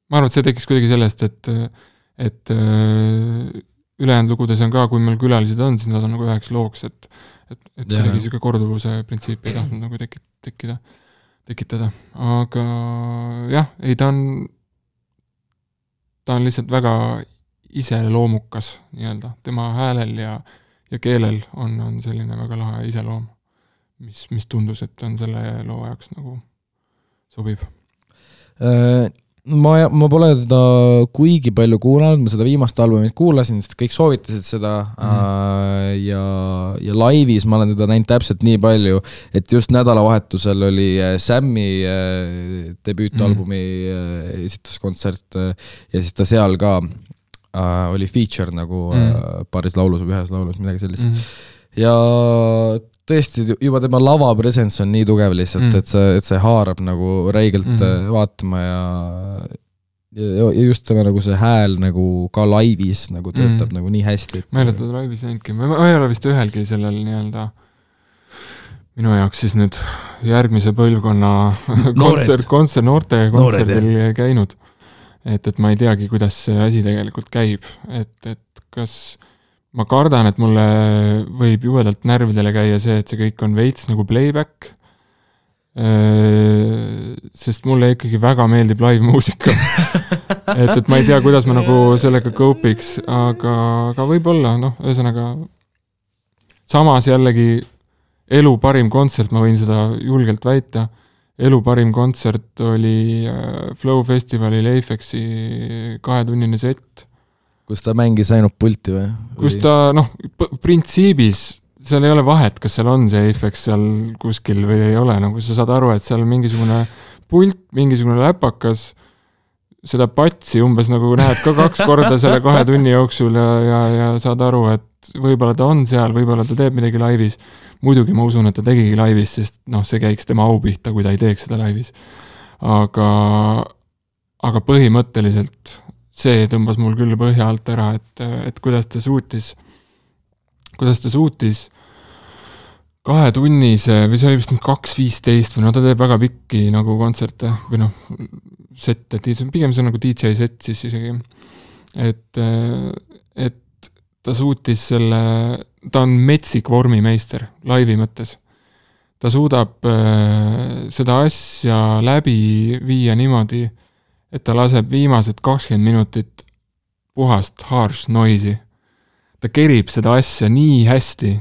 ma arvan, et see tekkis kuidagi sellest, et et äh, ülejäänud lugudes on ka, kui meil külalised on, siis nad on nagu üheks looks, et et, et kuidagi niisugune korduvuse printsiip ei tahtnud nagu tekit-, tekkida, tekitada, aga jah, ei ta on, ta on lihtsalt väga iseloomukas nii-öelda, tema häälel ja, ja keelel on, on selline väga lahe iseloom, mis, mis tundus, et on selle loo jaoks nagu sobiv äh ma, ma pole teda kuigi palju kuulanud, ma seda viimast albumit kuulasin, sest kõik soovitasid seda mm. äh, ja, ja laivis ma olen teda näinud täpselt nii palju, et just nädalavahetusel oli äh, Sammi äh, debüütalbumi mm. äh, esituskontsert ja siis ta seal ka äh, oli feature nagu mm. äh, paaris laulus või ühes laulus, midagi sellist mm. ja tõesti, juba tema lava presence on nii tugev lihtsalt mm., et see, et see haarab nagu räigelt mm. vaatama ja ja, just tema nagu see hääl nagu ka laivis nagu töötab mm. nagu nii hästi. ma ei ole teda laivis näinudki, ma ei ole vist ühelgi sellel nii-öelda minu jaoks siis nüüd järgmise põlvkonna kontsert, kontsert, noorte kontserdil käinud. Et, et ma ei teagi, kuidas see asi tegelikult käib, et, et kas ma kardan, et mulle võib jubedalt närvidele käia see, et see kõik on veits nagu playback. Äh, sest mulle ikkagi väga meeldib live-muusika et, et ma ei tea, kuidas ma nagu sellega cope iks, aga, aga võib-olla noh, ühesõnaga samas jällegi elu parim kontsert, ma võin seda julgelt väita, elu parim kontsert oli äh, Flow festivalil Apexi kahetunnine sett kus ta mängis ainult pulti või? kus ta noh, printsiibis seal ei ole vahet, kas seal on see Apex seal kuskil või ei ole, nagu sa saad aru, et seal mingisugune pult, mingisugune läpakas, seda patsi umbes nagu näed ka kaks korda selle kahe tunni jooksul ja, ja, ja saad aru, et võib-olla ta on seal, võib-olla ta teeb midagi laivis. muidugi ma usun, et ta tegigi laivis, sest noh, see käiks tema au pihta, kui ta ei teeks seda laivis. aga, aga põhimõtteliselt see tõmbas mul küll põhja alt ära, et, et kuidas ta suutis, kuidas ta suutis kahetunnise või see oli vist nüüd kaks viisteist või no ta teeb väga pikki nagu kontserte või noh, sette, pigem see on nagu DJ sett siis isegi. et, et ta suutis selle, ta on metsik vormimeister laivi mõttes. ta suudab äh, seda asja läbi viia niimoodi, et ta laseb viimased kakskümmend minutit puhast harsh noise'i. ta kerib seda asja nii hästi,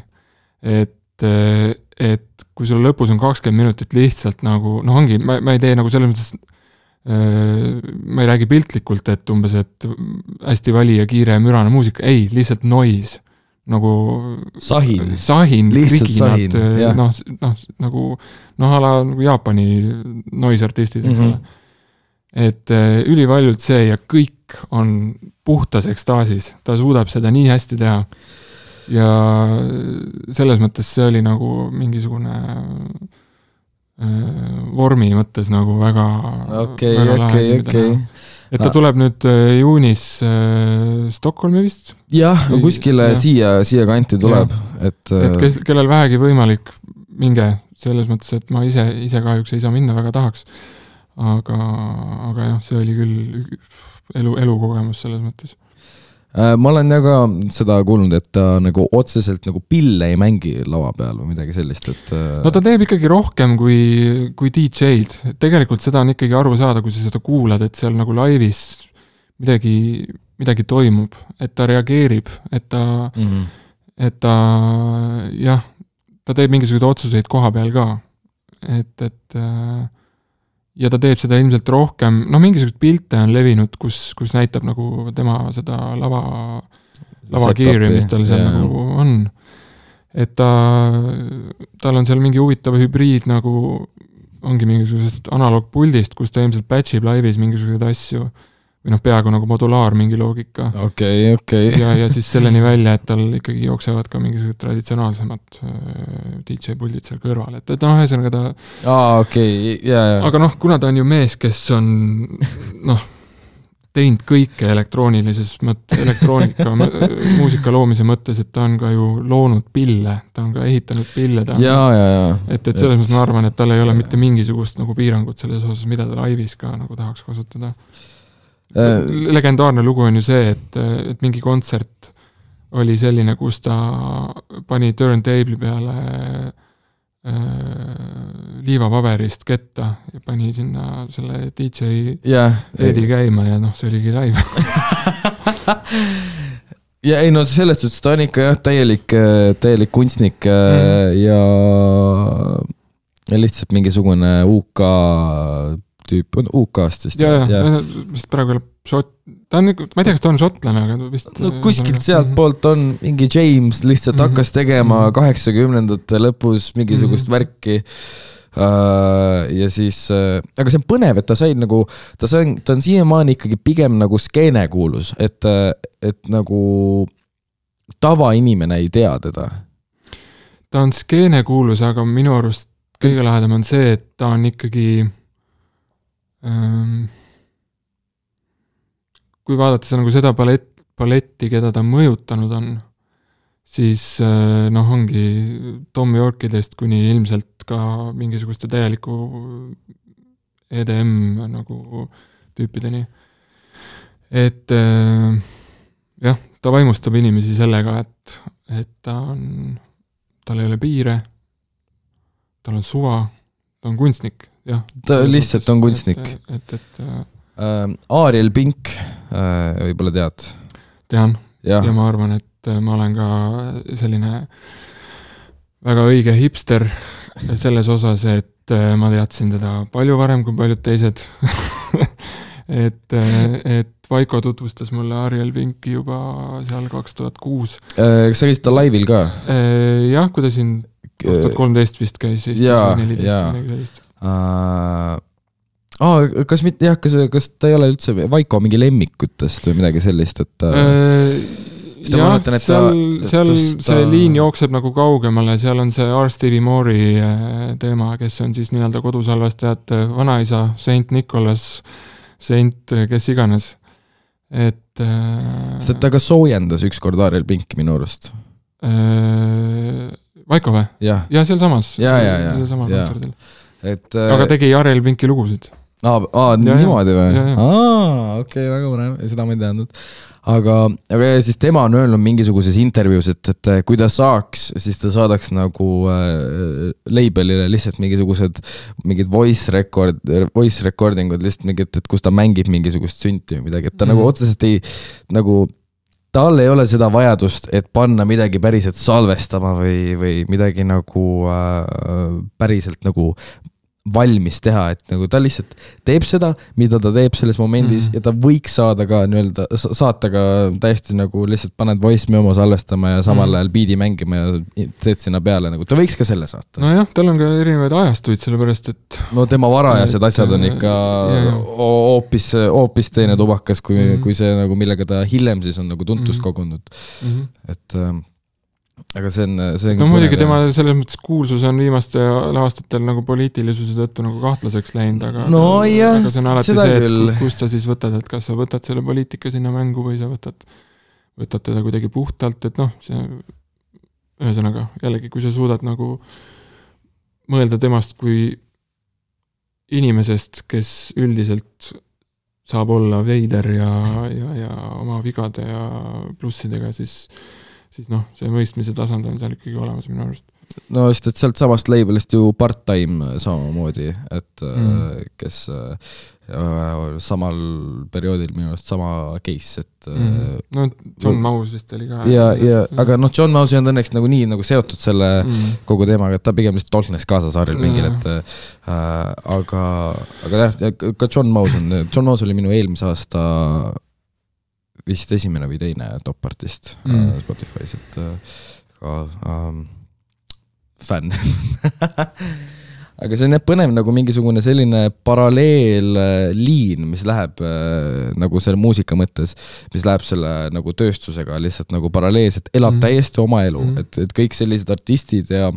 et, et kui sul lõpus on kakskümmend minutit lihtsalt nagu noh, ongi, ma, ma ei tee nagu selles mõttes äh, ma ei räägi piltlikult, et umbes, et hästi vali ja kiire ja mürane muusika, ei, lihtsalt noise nagu sahin, sahin, kriginad, noh, noh nagu noh, a la nagu Jaapani noise artistid, eks mm -hmm. ole. et äh, ülivaljult see ja kõik on puhtas ekstaasis, ta suudab seda nii hästi teha. Ja selles mõttes see oli nagu mingisugune äh, vormi mõttes nagu väga. okei, okei, okei et ta tuleb nüüd äh, juunis äh, Stockholmi vist? jah, kuskile ja. siia, siia kanti tuleb, et. et äh, kes, kellel vähegi võimalik, minge, selles mõttes, et ma ise, ise kahjuks ei saa minna, väga tahaks. aga, aga jah, see oli küll elu, elukogemus selles mõttes Äh, ma olen ka seda kuulnud, et ta nagu otseselt nagu pille ei mängi lava peal või midagi sellist, et. Äh, no ta teeb ikkagi rohkem kui, kui DJ-d, tegelikult seda on ikkagi aru saada, kui sa seda kuulad, et seal nagu laivis midagi, midagi toimub, et ta reageerib, et ta mm, -hmm. et ta jah, ta teeb mingisuguseid otsuseid koha peal ka. et, et äh, ja ta teeb seda ilmselt rohkem, noh, mingisuguseid pilte on levinud, kus, kus näitab nagu tema seda lava, lavakiiri, mis tal seal yeah. nagu on. et ta, tal on seal mingi huvitav hübriid nagu, ongi mingisugusest analoogpuldist, kus ta ilmselt batch ib laivis mingisuguseid asju või noh, peaaegu nagu modulaar mingi loogika. okei okay,, okei okay. ja, ja siis selleni välja, et tal ikkagi jooksevad ka mingisugused traditsionaalsemad äh, DJ puldid seal kõrval, et, et noh, ühesõnaga ta. aa, okei okay., ja, ja. aga noh, kuna ta on ju mees, kes on noh, teinud kõike elektroonilises mõttes, elektroonika muusika loomise mõttes, et ta on ka ju loonud pille, ta on ka ehitanud pille, ta on. ja, ja, ja. et, et selles mõttes ma arvan, et tal ei ole mitte mingisugust nagu piirangut selles osas, mida ta laivis ka nagu tahaks kasutada legendaarne lugu on ju see, et, et mingi kontsert oli selline, kus ta pani turntable'i peale äh, liivapaberist ketta ja pani sinna selle DJ yeah. Eedi käima ja noh, see oligi live ja ei no selles suhtes ta on ikka jah, täielik, täielik kunstnik mm. ja, ja lihtsalt mingisugune UK tüüp on UK-st vist. ja, ja, ja vist praegu elab šot-, ta on nagu, ma ei tea, kas ta on šotlane, aga vist. no kuskilt sealtpoolt on mingi James lihtsalt mm -hmm. hakkas tegema mhm. kaheksakümnendate lõpus mingisugust mm -hmm. värki Uh, ja siis uh,, aga see on põnev, et ta sai nagu, ta sai, ta on siiamaani ikkagi pigem nagu skeenekuulus, et, et nagu tavainimene ei tea teda. ta on skeenekuulus, aga minu arust kõige lahedam on see, et ta on ikkagi kui vaadata nagu seda palett, paletti, keda ta mõjutanud on, siis eh, noh, ongi Tom Yorkidest kuni ilmselt ka mingisuguste täieliku EDM nagu tüüpideni. et eh, jah, ta vaimustab inimesi sellega, et, et ta on, tal ei ole piire, tal on suva, ta on kunstnik. Ta lihtsalt on kunstnik. et, et, et äh, äh,. Aariel Pink äh,, võib-olla tead? tean ja. ja ma arvan, et äh, ma olen ka selline väga õige hipster selles osas, et ma teadsin teda palju varem kui paljud teised et, et Vaiko tutvustas mulle Ariel Pinki juba seal kaks tuhat kuus. kas sa käisid ta laivil ka? jah, kui ta siin kaks tuhat kolmteist vist käis Eestis või neliteist või midagi sellist. Aa, kas mitte jah, kas, kas ta ei ole üldse Vaiko mingi lemmikutest või midagi sellist, et äh,? jah, seal, seal ta... see liin jookseb nagu kaugemale, seal on see R. Stevie Moore'i äh, teema, kes on siis nii-öelda kodusalvestajate vanaisa, Saint Nicholas, Saint kes iganes, et äh,. sest ta ka soojendas ükskord Ariel Pinki minu arust äh,. Vaiko või? jah ja, ja, sealsamas, sealsamal kontserdil et aga äh, tegi Jarel Pinki lugusid. aa, aa, niimoodi või? aa, okei okay,, väga põnev, seda ma ei teadnud. aga, aga ja siis tema on öelnud mingisuguses intervjuus, et, et kui ta saaks, siis ta saadaks nagu äh, label'ile lihtsalt mingisugused, mingid voice record, voice recording ud lihtsalt mingid, et kus ta mängib mingisugust sünti või midagi, et ta mm nagu mhm. otseselt ei, nagu tal ei ole seda vajadust, et panna midagi päriselt salvestama või, või midagi nagu äh, päriselt nagu valmis teha, et nagu ta lihtsalt teeb seda, mida ta teeb selles momendis mm. ja ta võiks saada ka nii-öelda, saata ka täiesti nagu lihtsalt paned voice memo salvestama ja samal mm. ajal beat'i mängima ja teed sinna peale nagu, ta võiks ka selle saata. nojah, tal on ka erinevaid ajastuid, sellepärast et. no tema varajased et, asjad on ikka hoopis, hoopis teine tubakas, kui mm, -hmm. kui see nagu, millega ta hiljem siis on nagu tuntust mm -hmm. kogunud mm. -hmm. et ähm, aga see on, see on no muidugi tema selles mõttes kuulsus on viimastel aastatel nagu poliitilisuse tõttu nagu kahtlaseks läinud, aga no jah, aga see on alati see, et kust sa siis võtad, et kas sa võtad selle poliitika sinna mängu või sa võtad, võtad teda kuidagi puhtalt, et noh, see ühesõnaga jällegi, kui sa suudad nagu mõelda temast kui inimesest, kes üldiselt saab olla veider ja, ja, ja oma vigade ja plussidega, siis siis noh, see mõistmise tasand on seal ikkagi olemas minu arust. no just, et sealtsamast label'ist ju part-time samamoodi, et mm. kes äh, samal perioodil minu arust sama case, et mm. no John Maus vist oli ka. ja, ja aga noh, John Maus ei olnud õnneks nagu nii nagu seotud selle mm. kogu teemaga, et ta pigem lihtsalt tolknes kaasa saarel mingil, et äh, aga, aga jah, ka John Maus on, John Maus oli minu eelmise aasta vist esimene või teine top artist mm. uh, Spotify's, et uh, ka um, fänn aga see on jah põnev nagu mingisugune selline paralleelliin, mis läheb äh, nagu selle muusika mõttes, mis läheb selle nagu tööstusega lihtsalt nagu paralleelselt, elab mm -hmm. täiesti oma elu mm, -hmm. et, et kõik sellised artistid ja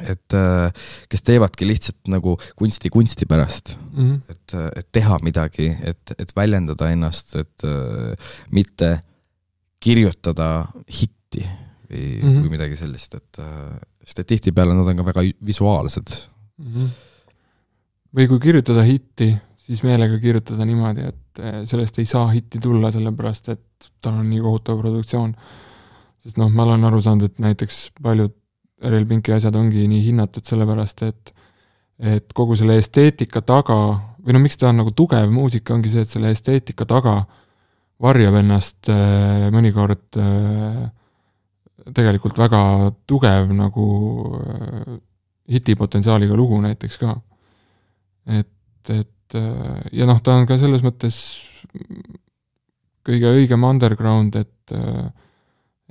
et äh, kes teevadki lihtsalt nagu kunsti kunsti pärast mm, -hmm. et, et teha midagi, et, et väljendada ennast, et äh, mitte kirjutada hitti või mm, -hmm. või midagi sellist, et äh, sest et tihtipeale nad on ka väga visuaalsed mm. -hmm. või kui kirjutada hitti, siis meelega kirjutada niimoodi, et sellest ei saa hitti tulla, sellepärast et tal on nii kohutav produktsioon. sest noh, ma olen aru saanud, et näiteks paljud Real Pinki asjad ongi nii hinnatud sellepärast, et et kogu selle esteetika taga, või no miks ta on nagu tugev muusika, ongi see, et selle esteetika taga varjab ennast äh, mõnikord äh, tegelikult väga tugev nagu äh, hitipotentsiaaliga lugu näiteks ka. et, et ja noh, ta on ka selles mõttes kõige õigem underground, et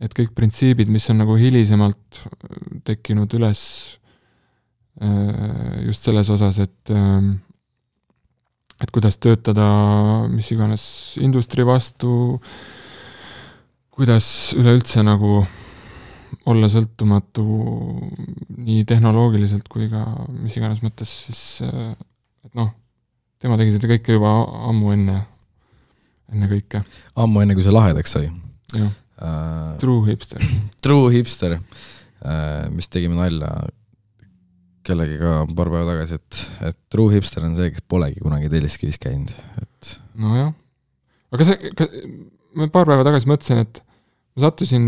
et kõik printsiibid, mis on nagu hilisemalt tekkinud üles äh, just selles osas, et ähm, et kuidas töötada mis iganes industry vastu, kuidas üleüldse nagu olla sõltumatu nii tehnoloogiliselt kui ka mis iganes mõttes, siis äh, et noh, tema tegi seda kõike juba ammu enne, enne kõike. ammu enne, kui see lahedaks sai? jah uh,. True hipster. True hipster uh,, mis tegime nalja kellegiga paar päeva tagasi, et, et true hipster on see, kes polegi kunagi Telliskivis käinud, et. nojah, aga see, ma paar päeva tagasi mõtlesin, et ma sattusin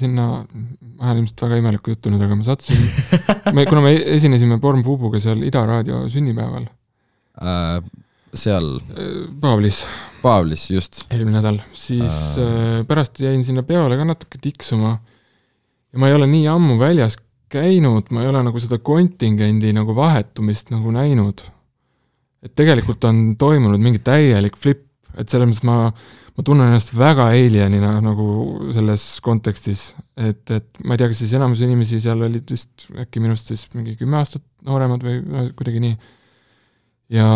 sinna, ma ajan ilmselt väga imelikku juttu nüüd, aga ma sattusin me, kuna me esinesime Born Bubuga seal Ida raadio sünnipäeval uh, seal? Paavlis. Paavlis, just. eelmine nädal, siis äh. pärast jäin sinna peole ka natuke tiksuma ja ma ei ole nii ammu väljas käinud, ma ei ole nagu seda kontingendi nagu vahetumist nagu näinud. et tegelikult on toimunud mingi täielik flip, et selles mõttes ma, ma tunnen ennast väga alienina nagu selles kontekstis, et, et ma ei tea, kas siis enamus inimesi seal olid vist äkki minust siis mingi kümme aastat nooremad või kuidagi nii. ja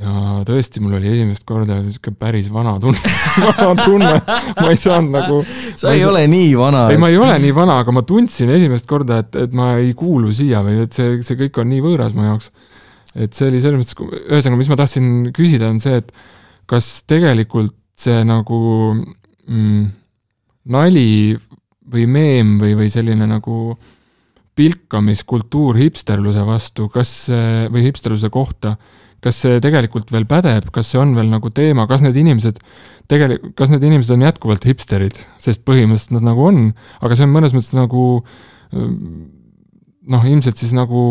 ja tõesti, mul oli esimest korda niisugune päris vana tunne vana tunne, ma ei saanud nagu sa ei, ei ole nii vana. ei, ma ei ole nii vana, aga ma tundsin esimest korda, et, et ma ei kuulu siia või et see, see kõik on nii võõras mu jaoks. et see oli selles mõttes, ühesõnaga, mis ma tahtsin küsida, on see, et kas tegelikult see nagu mm, nali või meem või, või selline nagu pilkamiskultuur hipsterluse vastu, kas, või hipsterluse kohta kas see tegelikult veel pädeb, kas see on veel nagu teema, kas need inimesed tegelikult, kas need inimesed on jätkuvalt hipsterid, sest põhimõtteliselt nad nagu on, aga see on mõnes mõttes nagu noh, ilmselt siis nagu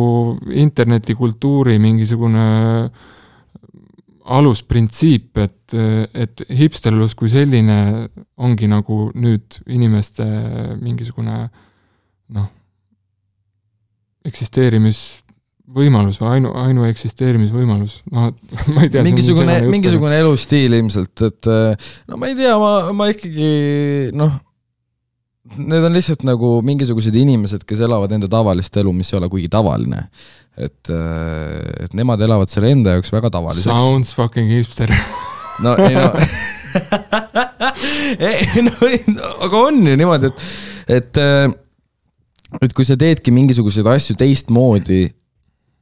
internetikultuuri mingisugune alusprintsiip, et, et hipsterlus kui selline ongi nagu nüüd inimeste mingisugune noh, eksisteerimisvõimalus või ainu, ainu eksisteerimisvõimalus, noh, ma ei tea. mingisugune, mingisugune elustiil ilmselt, et no ma ei tea, ma, ma ikkagi noh need on lihtsalt nagu mingisugused inimesed, kes elavad enda tavalist elu, mis ei ole kuigi tavaline. et, äh, et nemad elavad selle enda jaoks väga tavaliseks. Sounds fucking hipster. no ei no ei no, aga on ju niimoodi, et, et, äh, et kui sa teedki mingisuguseid asju teistmoodi,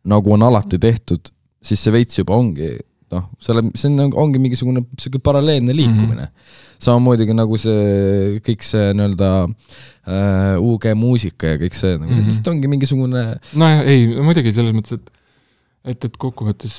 nagu on alati tehtud, siis see veits juba ongi noh, selle, see on, ongi mingisugune sihuke paralleelne liikumine mm. -hmm samamoodi ka nagu see kõik see nii-öelda äh, UG muusika ja kõik see nagu mm, -hmm. see lihtsalt ongi mingisugune. nojah, ei, muidugi selles mõttes, et, et, et kokkuvõttes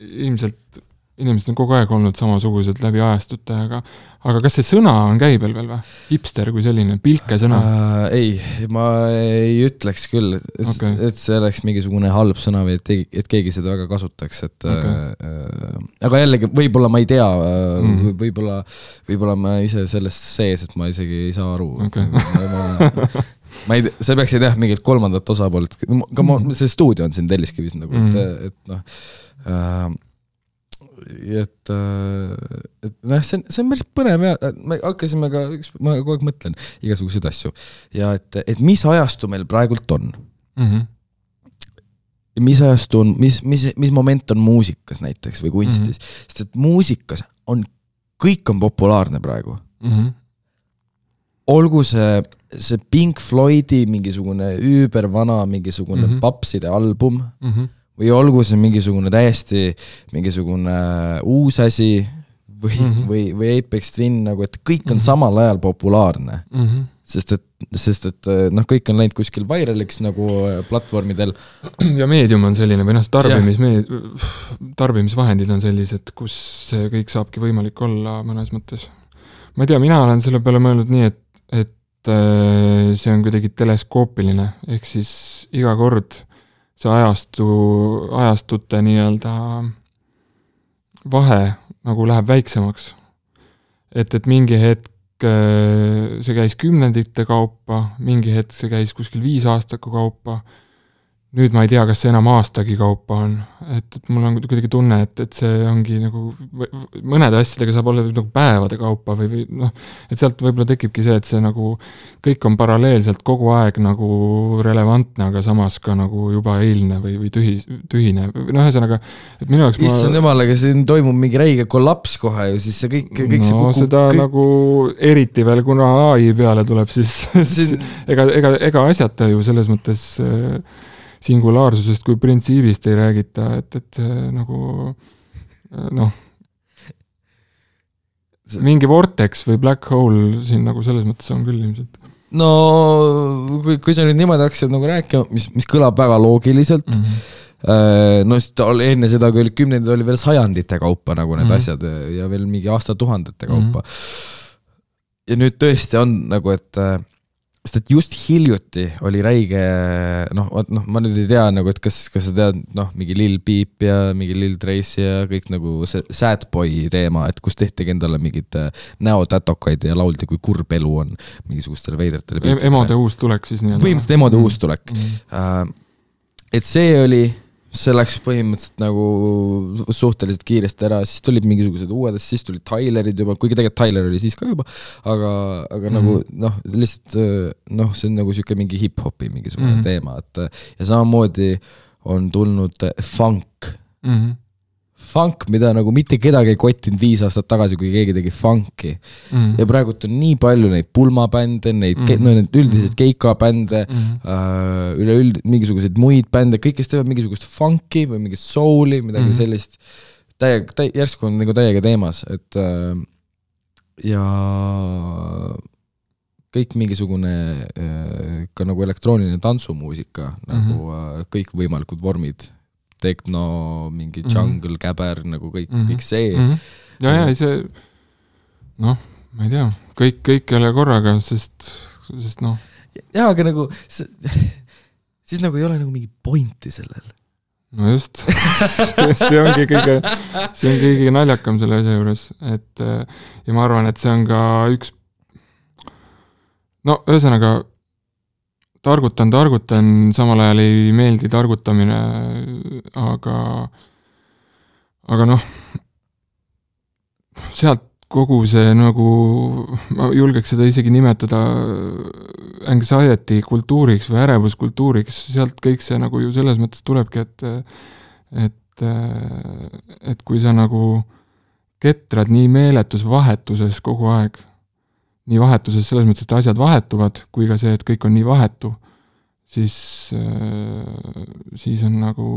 ilmselt inimesed on kogu aeg olnud samasugused läbi ajastute, aga aga kas see sõna on käibel veel või? hipster kui selline, pilkesõna äh,? ei, ma ei ütleks küll, et okay., et see oleks mingisugune halb sõna või et, et keegi seda väga kasutaks, et okay. äh, aga jällegi, võib-olla ma ei tea mm võib-olla, võib-olla ma ise sellest sees, et ma isegi ei saa aru okay. ma, ma ei sa peaksid jah, mingit kolmandat osapoolt, ka ma, see stuudio on siin Telliskivis nagu mm, -hmm. et, et noh äh, et, äh, et noh, see on, see on päris põnev ja me hakkasime ka, ma kogu aeg mõtlen igasuguseid asju ja et, et mis ajastu meil praegult on mm. -hmm. mis ajastu on, mis, mis, mis moment on muusikas näiteks või kunstis mm, -hmm. sest et muusikas on, kõik on populaarne praegu mm. -hmm. olgu see, see Pink Floydi mingisugune üübervana mingisugune mm -hmm. papside album mm, -hmm või olgu see mingisugune täiesti mingisugune uus asi või mm, -hmm. või, või Apex Twin nagu, et kõik on mm -hmm. samal ajal populaarne mm. -hmm. sest et, sest et noh, kõik on läinud kuskil viral'iks nagu äh, platvormidel. ja meedium on selline või noh, tarbimismeed-, tarbimisvahendid on sellised, kus see kõik saabki võimalik olla mõnes mõttes. ma ei tea, mina olen selle peale mõelnud nii, et, et äh, see on kuidagi teleskoopiline, ehk siis iga kord see ajastu, ajastute nii-öelda vahe nagu läheb väiksemaks. et, et mingi hetk äh, see käis kümnendite kaupa, mingi hetk see käis kuskil viisaastaku kaupa nüüd ma ei tea, kas see enam aastagi kaupa on, et, et mul on kuidagi tunne, et, et see ongi nagu, mõnede asjadega saab olla nagu päevade kaupa või, või noh, et sealt võib-olla tekibki see, et see nagu kõik on paralleelselt kogu aeg nagu relevantne, aga samas ka nagu juba eilne või, või tühi, tühine, no ühesõnaga, et minu jaoks issand ma... jumal, aga siin toimub mingi räige kollaps kohe ju, siis see kõik, kõik no, see kukub seda kõik... nagu eriti veel, kuna ai peale tuleb, siis ega, ega, ega asjata ju selles mõttes äh, singulaarsusest kui printsiibist ei räägita, et, et nagu noh, mingi vortex või black hole siin nagu selles mõttes on küll ilmselt. no kui, kui sa nüüd niimoodi hakkasid nagu rääkima, mis, mis kõlab väga loogiliselt mm, -hmm no enne seda, kui olid kümnendid, oli veel sajandite kaupa nagu need mm -hmm. asjad ja veel mingi aastatuhandete kaupa mm. -hmm. ja nüüd tõesti on nagu, et sest et just hiljuti oli räige noh, vot noh, ma nüüd ei tea nagu, et kas, kas sa tead noh, mingi Lil Peep ja mingi Lil Tracy ja kõik nagu see sad boy teema, et kus tehtigi endale mingeid äh, näotätokaid ja lauldi, kui kurb elu on mingisugustele veidratele e. emode uustulek siis nii-öelda. põhimõtteliselt emode mm. uustulek mm. -hmm. et see oli see läks põhimõtteliselt nagu suhteliselt kiiresti ära, siis tulid mingisugused uued, siis tulid Tylerid juba, kuigi tegelikult Tyler oli siis ka juba, aga, aga mm -hmm. nagu mhm. noh, lihtsalt noh, see on nagu niisugune mingi hip-hopi mingisugune mm -hmm. teema, et ja samamoodi on tulnud funk mm. -hmm funk, mida nagu mitte kedagi ei kottinud viis aastat tagasi, kui keegi tegi funk'i mm.. ja praegult on nii palju neid pulmabände, neid mm., no neid üldiseid keikabände mm., uh, üleüld-, mingisuguseid muid bände, kõik, kes teevad mingisugust funk'i või mingit soul'i, midagi mm. sellist. täiega, täi-, järsku on nagu täiega teemas, et uh, ja kõik mingisugune uh, ka nagu elektrooniline tantsumuusika mm, -hmm. nagu uh, kõikvõimalikud vormid tehno, mingi Mhm. jungle, käber nagu kõik mm. -hmm. kõik see mm. mm. -hmm. ja, ja ei see noh, ma ei tea, kõik, kõik ei ole korraga, sest, sest noh, jaa, aga nagu see, siis nagu ei ole nagu mingit pointi sellel. no just see ongi kõige, see on kõige naljakam selle asja juures, et ja ma arvan, et see on ka üks no ühesõnaga, targutan, targutan, samal ajal ei meeldi targutamine, aga aga noh, sealt kogu see nagu, ma julgeks seda isegi nimetada anxiety kultuuriks või ärevuskultuuriks, sealt kõik see nagu ju selles mõttes tulebki, et et, et kui sa nagu ketrad nii meeletus vahetuses kogu aeg, nii vahetuses selles mõttes, et asjad vahetuvad, kui ka see, et kõik on nii vahetu, siis, siis on nagu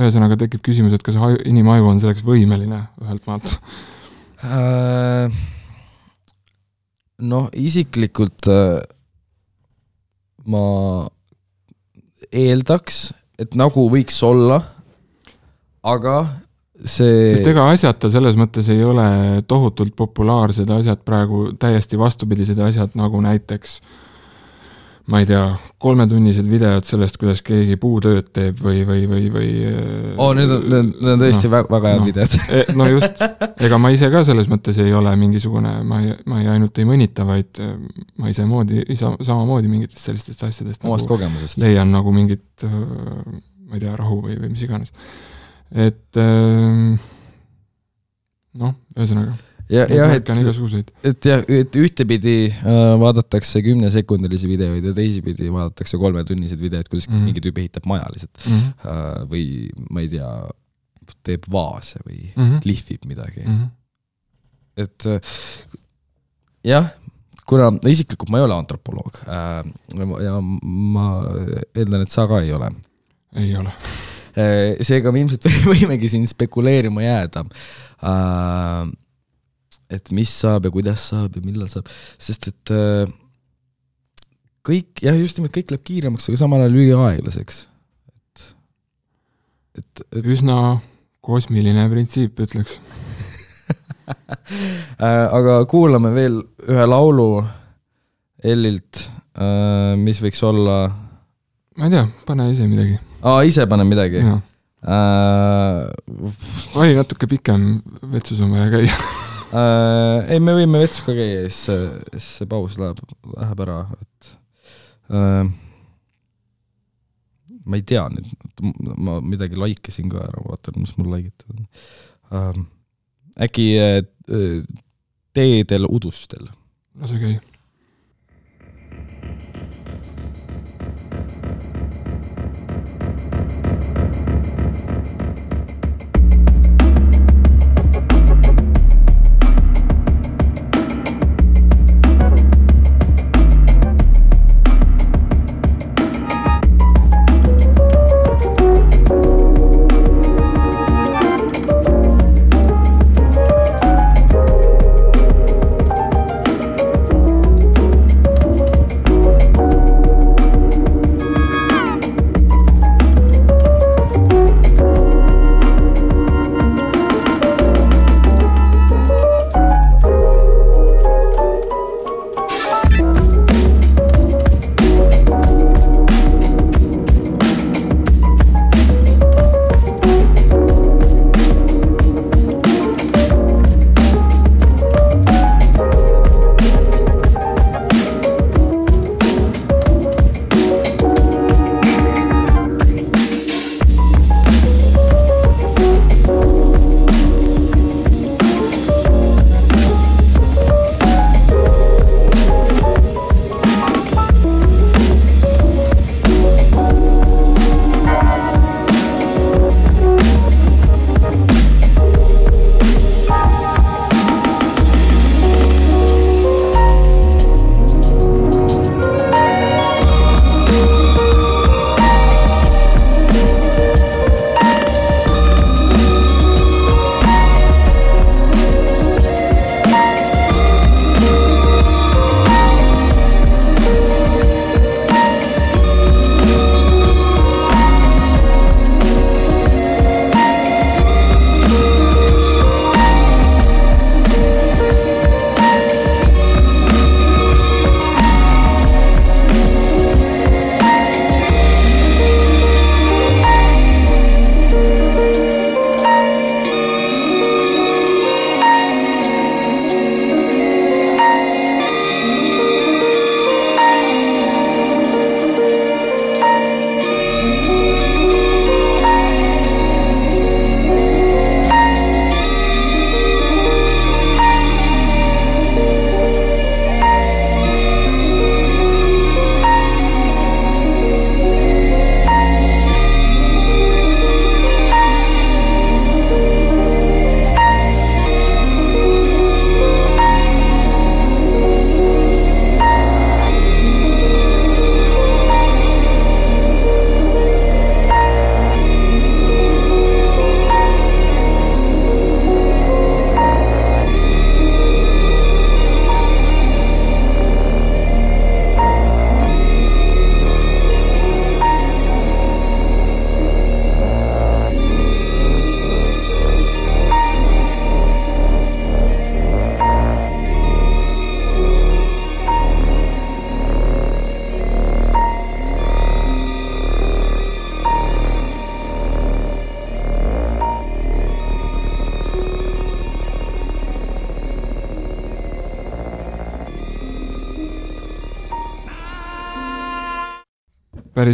ühesõnaga tekib küsimus, et kas aju, inimaju on selleks võimeline ühelt maalt. Äh, noh, isiklikult äh, ma eeldaks, et nagu võiks olla, aga see sest ega asjata selles mõttes ei ole tohutult populaarsed asjad praegu täiesti vastupidised asjad, nagu näiteks ma ei tea, kolmetunnised videod sellest, kuidas keegi puutööd teeb või, või, või, või oh, need on, need on tõesti no, väga, väga head noh. no. videod. no just, ega ma ise ka selles mõttes ei ole mingisugune, ma ei, ma ei ainult ei mõnita, vaid äh, ma ise moodi, isa, samamoodi mingitest sellistest asjadest omast nagu kogemusest. leian nagu mingit, ma ei tea, rahu või, või mis iganes. Et ähm, noh, ühesõnaga, ja, jah, et et jah, et ühtepidi äh, vaadatakse kümnesekundilisi videoid ja teisipidi vaadatakse kolmetunniseid videoid, kuidas mm. -hmm. mingi tüüp ehitab maja lihtsalt Mm äh, või ma ei tea, teeb vaase või -hmm. lihvib midagi Mm. -hmm. et äh, jah, kuna isiklikult ma ei ole antropoloog äh, ja ma eeldan, et sa ka ei ole. ei ole. Seega me ilmselt võimegi siin spekuleerima jääda äh,. et mis saab ja kuidas saab ja millal saab, sest et äh, kõik jah, just nimelt kõik läheb kiiremaks, aga samal ajal üliaeglaseks. et, et, et üsna kosmiline printsiip, ütleks. äh, aga kuulame veel ühe laulu Ellilt mis võiks olla ma ei tea, pane ise midagi. aa, ise panen midagi. jaa, Äh, vali natuke pikem, vetsus on vaja käia. äh, ei, me võime vetsus ka käia, siis see, siis see paus läheb, läheb ära, et äh, ma ei tea nüüd, ma midagi like isin ka ära, vaatan, mis mul like'itud on äh,. äkki äh, teedel udustel lase käia.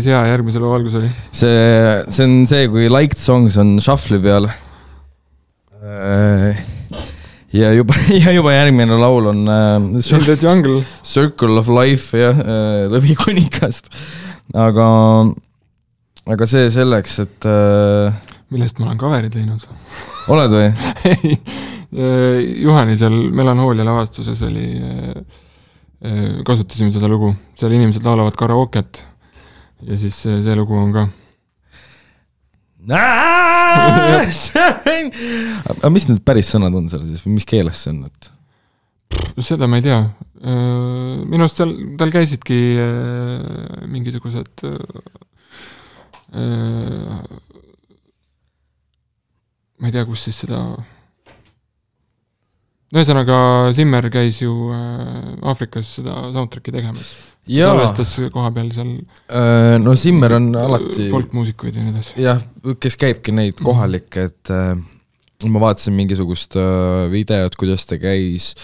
Päris hea järgmise loo algus oli. see, see on see, kui liked songs on shuffle'i peal. ja juba, ja juba järgmine laul on äh,. In the jungle. Circle of life jah äh,, Lõvikunikast. aga, aga see selleks, et äh, millest ma olen cover'id teinud. oled või? ei, äh, Juhani seal Melanhoolia lavastuses oli, äh, äh, kasutasime seda lugu, seal inimesed laulavad karaoket ja siis see lugu on ka. aga mis need päris sõnad on seal siis või mis keeles see on, et? seda ma ei tea, minu arust seal, tal käisidki mingisugused ma ei tea, kus siis seda, ühesõnaga Zimmer käis ju äh, Aafrikas seda soundtrack'i tegemas. Salvestas koha peal seal äh, no Zimmer on alati folkmuusikuid ja nii edasi. jah, kes käibki neid kohalikke, et äh, ma vaatasin mingisugust videot, kuidas ta käis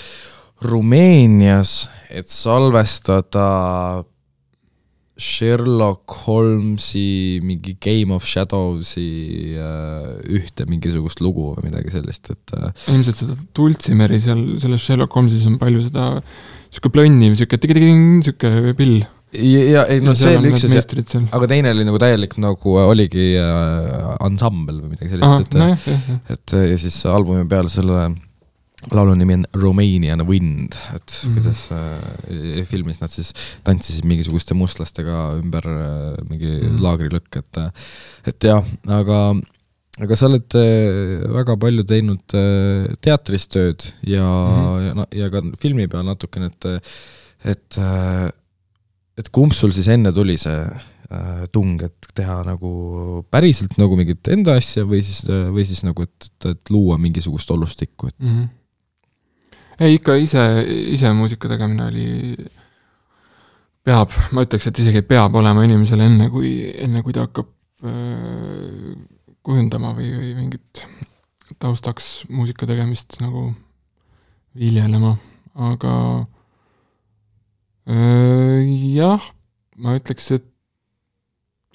Rumeenias, et salvestada Sherlock Holmesi mingi Game of Shadowsi äh, ühte mingisugust lugu või midagi sellist, et äh, ilmselt seda Dulcimeri seal, selles Sherlock Holmesis on palju seda niisugune plönniv, niisugune tigi-tigi-ting, niisugune pill. ja ei no see oli üks asi, aga teine oli nagu täielik nagu oligi äh, ansambel või midagi sellist, et no, jah, jah, jah. et ja siis albumi peal selle laulu nimi on Romanian Wind, et mm -hmm. kuidas äh, filmis nad siis tantsisid mingisuguste mustlastega ümber äh, mingi mm -hmm. laagrilõkk, et et jah, aga aga sa oled äh, väga palju teinud äh, teatris tööd ja mm, -hmm. ja, ja ka filmi peal natukene, et et et kumb sul siis enne tuli see äh, tung, et teha nagu päriselt nagu mingit enda asja või siis, või siis nagu, et, et, et luua mingisugust olustikku, et mm -hmm ei, ikka ise, ise muusika tegemine oli, peab, ma ütleks, et isegi peab olema inimesel enne, kui, enne kui ta hakkab öö, kujundama või, või mingit taustaks muusika tegemist nagu viljelema, aga öö, jah, ma ütleks, et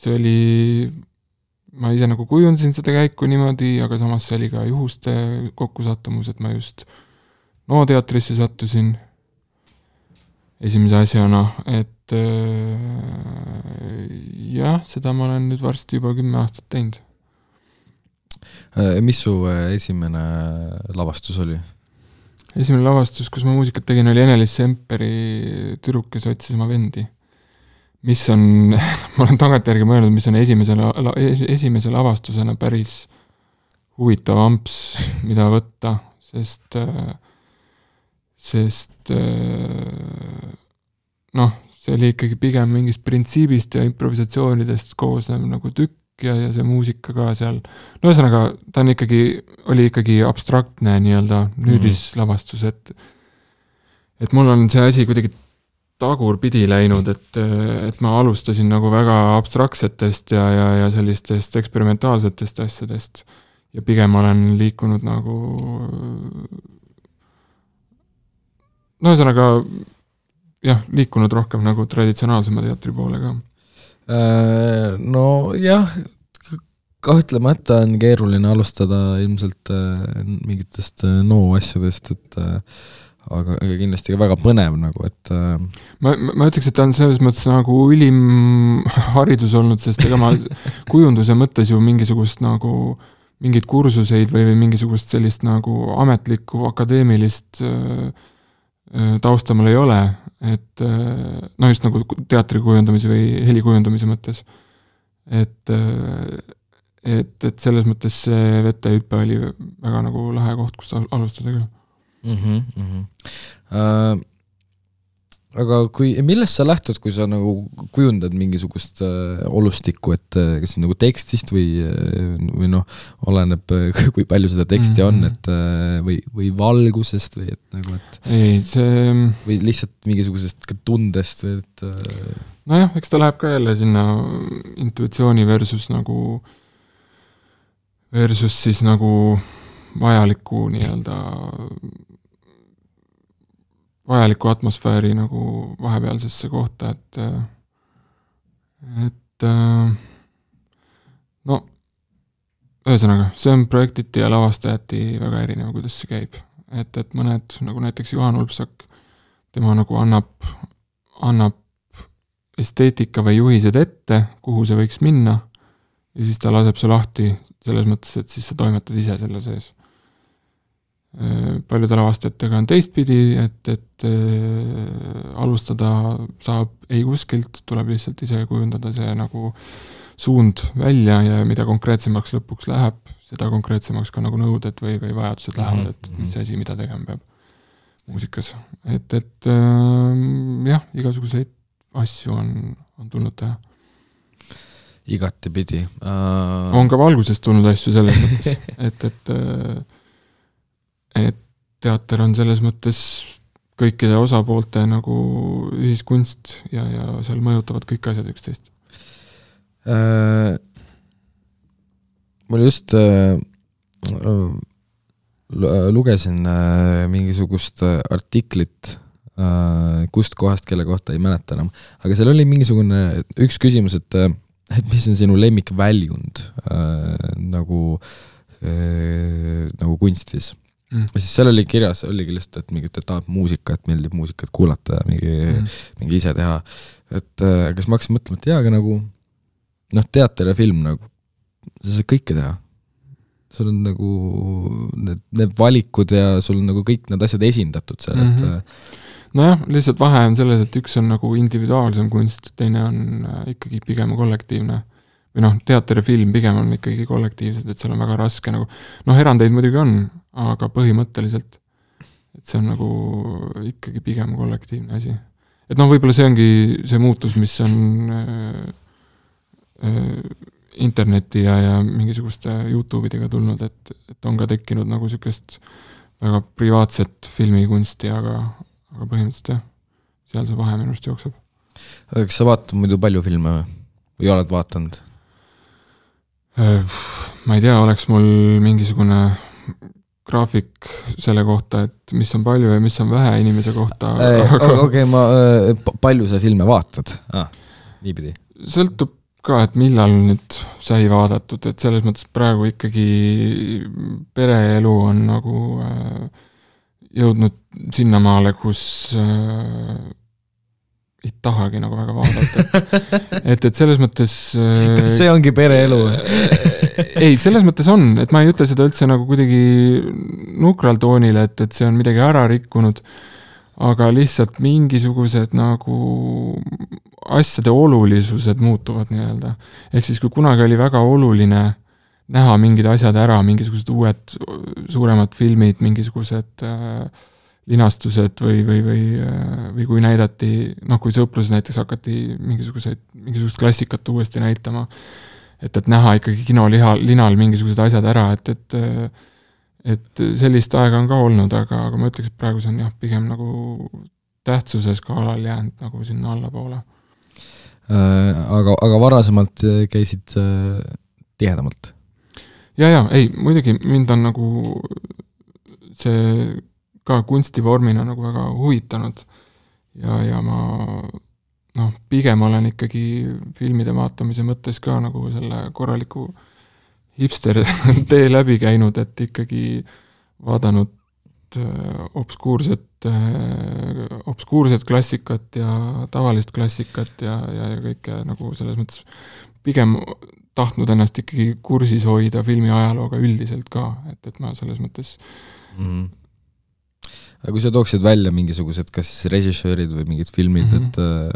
see oli, ma ise nagu kujundasin seda käiku niimoodi, aga samas see oli ka juhuste kokkusattumus, et ma just äh, NO teatrisse sattusin esimese asjana, et äh, jah, seda ma olen nüüd varsti juba kümme aastat teinud. Äh, mis su äh, esimene lavastus oli? esimene lavastus, kus ma muusikat tegin, oli Ene-Liis Semperi Tüdruk, kes otsis oma vendi. mis on ma olen tagantjärgi mõelnud, mis on esimese la-, la, esimese lavastusena päris huvitav amps, mida võtta, sest äh, sest äh, noh, see oli ikkagi pigem mingist printsiibist ja improvisatsioonidest koosnev nagu tükk ja, ja see muusika ka seal, no ühesõnaga, ta on ikkagi, oli ikkagi abstraktne nii-öelda nüüdislavastus, et et mul on see asi kuidagi tagurpidi läinud, et, et ma alustasin nagu väga abstraktsetest ja, ja, ja sellistest eksperimentaalsetest asjadest ja pigem olen liikunud nagu no ühesõnaga jah, liikunud rohkem nagu traditsionaalsema teatri poole ka. Äh, nojah, kahtlemata on keeruline alustada ilmselt äh, mingitest äh, no asjadest, et aga, aga kindlasti ka väga põnev nagu, et ma, ma ütleks, et ta on selles mõttes nagu ülim haridus olnud, sest ega ma kujunduse mõttes ju mingisugust nagu mingeid kursuseid või, või mingisugust sellist nagu ametlikku akadeemilist tausta mul ei ole, et äh, noh, just nagu teatri kujundamise või heli kujundamise mõttes. et, äh, et, et selles mõttes see vetehüpe oli väga nagu lahe koht, kust alustada küll mm. -hmm, mm -hmm. Uh, aga kui, millest sa lähtud, kui sa nagu kujundad mingisugust äh, olustikku, et äh, kas nagu tekstist või, äh, või noh, oleneb, kui palju seda teksti mm -hmm. on, mhm. et äh, või, või valgusest või et nagu, et ei, see või lihtsalt mingisugusest tundest või et äh... nojah, eks ta läheb ka jälle sinna intuitsiooni versus nagu, versus siis nagu vajaliku nii-öelda vajaliku atmosfääri nagu vahepealsesse kohta, et et äh, no ühesõnaga, see on projektiti ja lavastajati väga erinev, kuidas see käib. et, et mõned, nagu näiteks Juhan Ulfsak, tema nagu annab, annab esteetika või juhised ette, kuhu see võiks minna, ja siis ta laseb su lahti selles mõttes, et siis sa toimetad ise selle sees paljude lavastajatega on teistpidi, et, et äh, alustada saab ei kuskilt, tuleb lihtsalt ise kujundada see nagu suund välja ja mida konkreetsemaks lõpuks läheb, seda konkreetsemaks ka nagu nõuded või, või vajadused lähevad, et mis Mhm. asi, mida tegema peab muusikas. et, et äh, jah, igasuguseid asju on, on tulnud teha. igatepidi uh.... on ka valgusest tulnud asju selles mõttes, et, et äh, et teater on selles mõttes kõikide osapoolte nagu ühiskunst ja, ja seal mõjutavad kõik asjad üksteist. Uh, mul just uh, lugesin uh, mingisugust artiklit uh, kust kohast, kelle kohta ei mäleta enam, aga seal oli mingisugune üks küsimus, et, et mis on sinu lemmikväljund uh, nagu uh, nagu kunstis Mm. ja siis seal oli kirjas, oligi lihtsalt, et mingi, et tahab muusikat, meeldib muusikat kuulata ja mingi mm., mingi ise teha. et äh, kas ma hakkasin mõtlema, et jaa, aga nagu noh, teater ja film nagu, sa saad kõike teha. sul on nagu need, need valikud ja sul on nagu kõik need asjad esindatud seal mm, -hmm. et nojah, lihtsalt vahe on selles, et üks on nagu individuaalsem kunst, teine on äh, ikkagi pigem kollektiivne või noh, teater ja film pigem on ikkagi kollektiivsed, et seal on väga raske nagu, noh, erandeid muidugi on, aga põhimõtteliselt, et see on nagu ikkagi pigem kollektiivne asi. et noh, võib-olla see ongi see muutus, mis on äh, äh, interneti ja, ja mingisuguste Youtube idega tulnud, et, et on ka tekkinud nagu niisugust väga privaatset filmikunsti, aga, aga põhimõtteliselt jah, seal see vahe minu arust jookseb. kas sa vaatad muidu palju filme või, oled vaadanud? Ma ei tea, oleks mul mingisugune graafik selle kohta, et mis on palju ja mis on vähe inimese kohta okei ma, palju sa filme vaatad ah,? niipidi? sõltub ka, et millal nüüd sai vaadatud, et selles mõttes praegu ikkagi pereelu on nagu äh, jõudnud sinnamaale, kus äh, ei tahagi nagu väga vaadata, et, et, et selles mõttes äh, kas see ongi pereelu ei, selles mõttes on, et ma ei ütle seda üldse nagu kuidagi nukral toonil, et, et see on midagi ära rikkunud, aga lihtsalt mingisugused nagu asjade olulisused muutuvad nii-öelda. ehk siis, kui kunagi oli väga oluline näha mingid asjad ära, mingisugused uued suuremad filmid, mingisugused äh, linastused või, või, või, või kui näidati, noh, kui Sõpruses näiteks hakati mingisuguseid, mingisugust klassikat uuesti näitama, et, et näha ikkagi kinoliha, linal mingisugused asjad ära, et, et et sellist aega on ka olnud, aga, aga ma ütleks, et praegu see on jah, pigem nagu tähtsuse skaalal jäänud nagu sinna allapoole. aga, aga varasemalt käisid tihedamalt? ja, ja ei, muidugi mind on nagu see ka kunstivormina nagu väga huvitanud ja, ja ma noh, pigem olen ikkagi filmide vaatamise mõttes ka nagu selle korraliku hipster tee läbi käinud, et ikkagi vaadanud obskuurset, obskuurset klassikat ja tavalist klassikat ja, ja, ja kõike nagu selles mõttes pigem tahtnud ennast ikkagi kursis hoida filmi ajalooga üldiselt ka, et, et ma selles mõttes mm. Aga kui sa tooksid välja mingisugused, kas siis režissöörid või mingid filmid mm, -hmm. et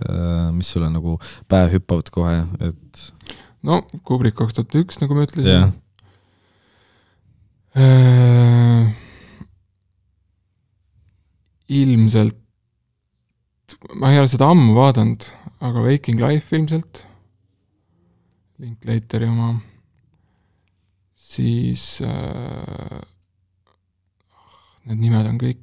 äh, mis sulle nagu pähe hüppavad kohe, et no Kubrick kaks tuhat üks, nagu ma ütlesin. Yeah.. Äh, ilmselt, ma ei ole seda ammu vaadanud, aga Waking Life ilmselt, Linklateri oma, siis äh, need nimed on kõik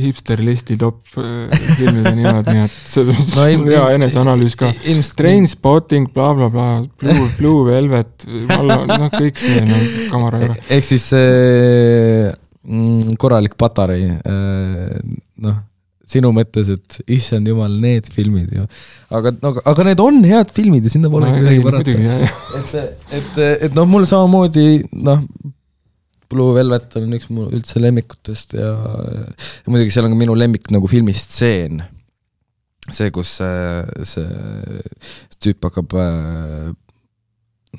hipsterlisti top filmide nimed, nii et see on no, hea eneseanalüüs ka. Trainspotting bla, bla, blablabla, Blue, Blue Velvet, noh, kõik see no, kamara juurde. ehk siis mm, korralik patarei, noh, sinu mõttes, et issand jumal, need filmid ju. aga, aga, aga need on head filmid ja sinna pole no, midagi parata. et et, et noh, mul samamoodi noh, Blue Velvet on üks mu üldse lemmikutest ja, ja muidugi seal on ka minu lemmik nagu filmistseen. see, kus see, see, see tüüp hakkab äh,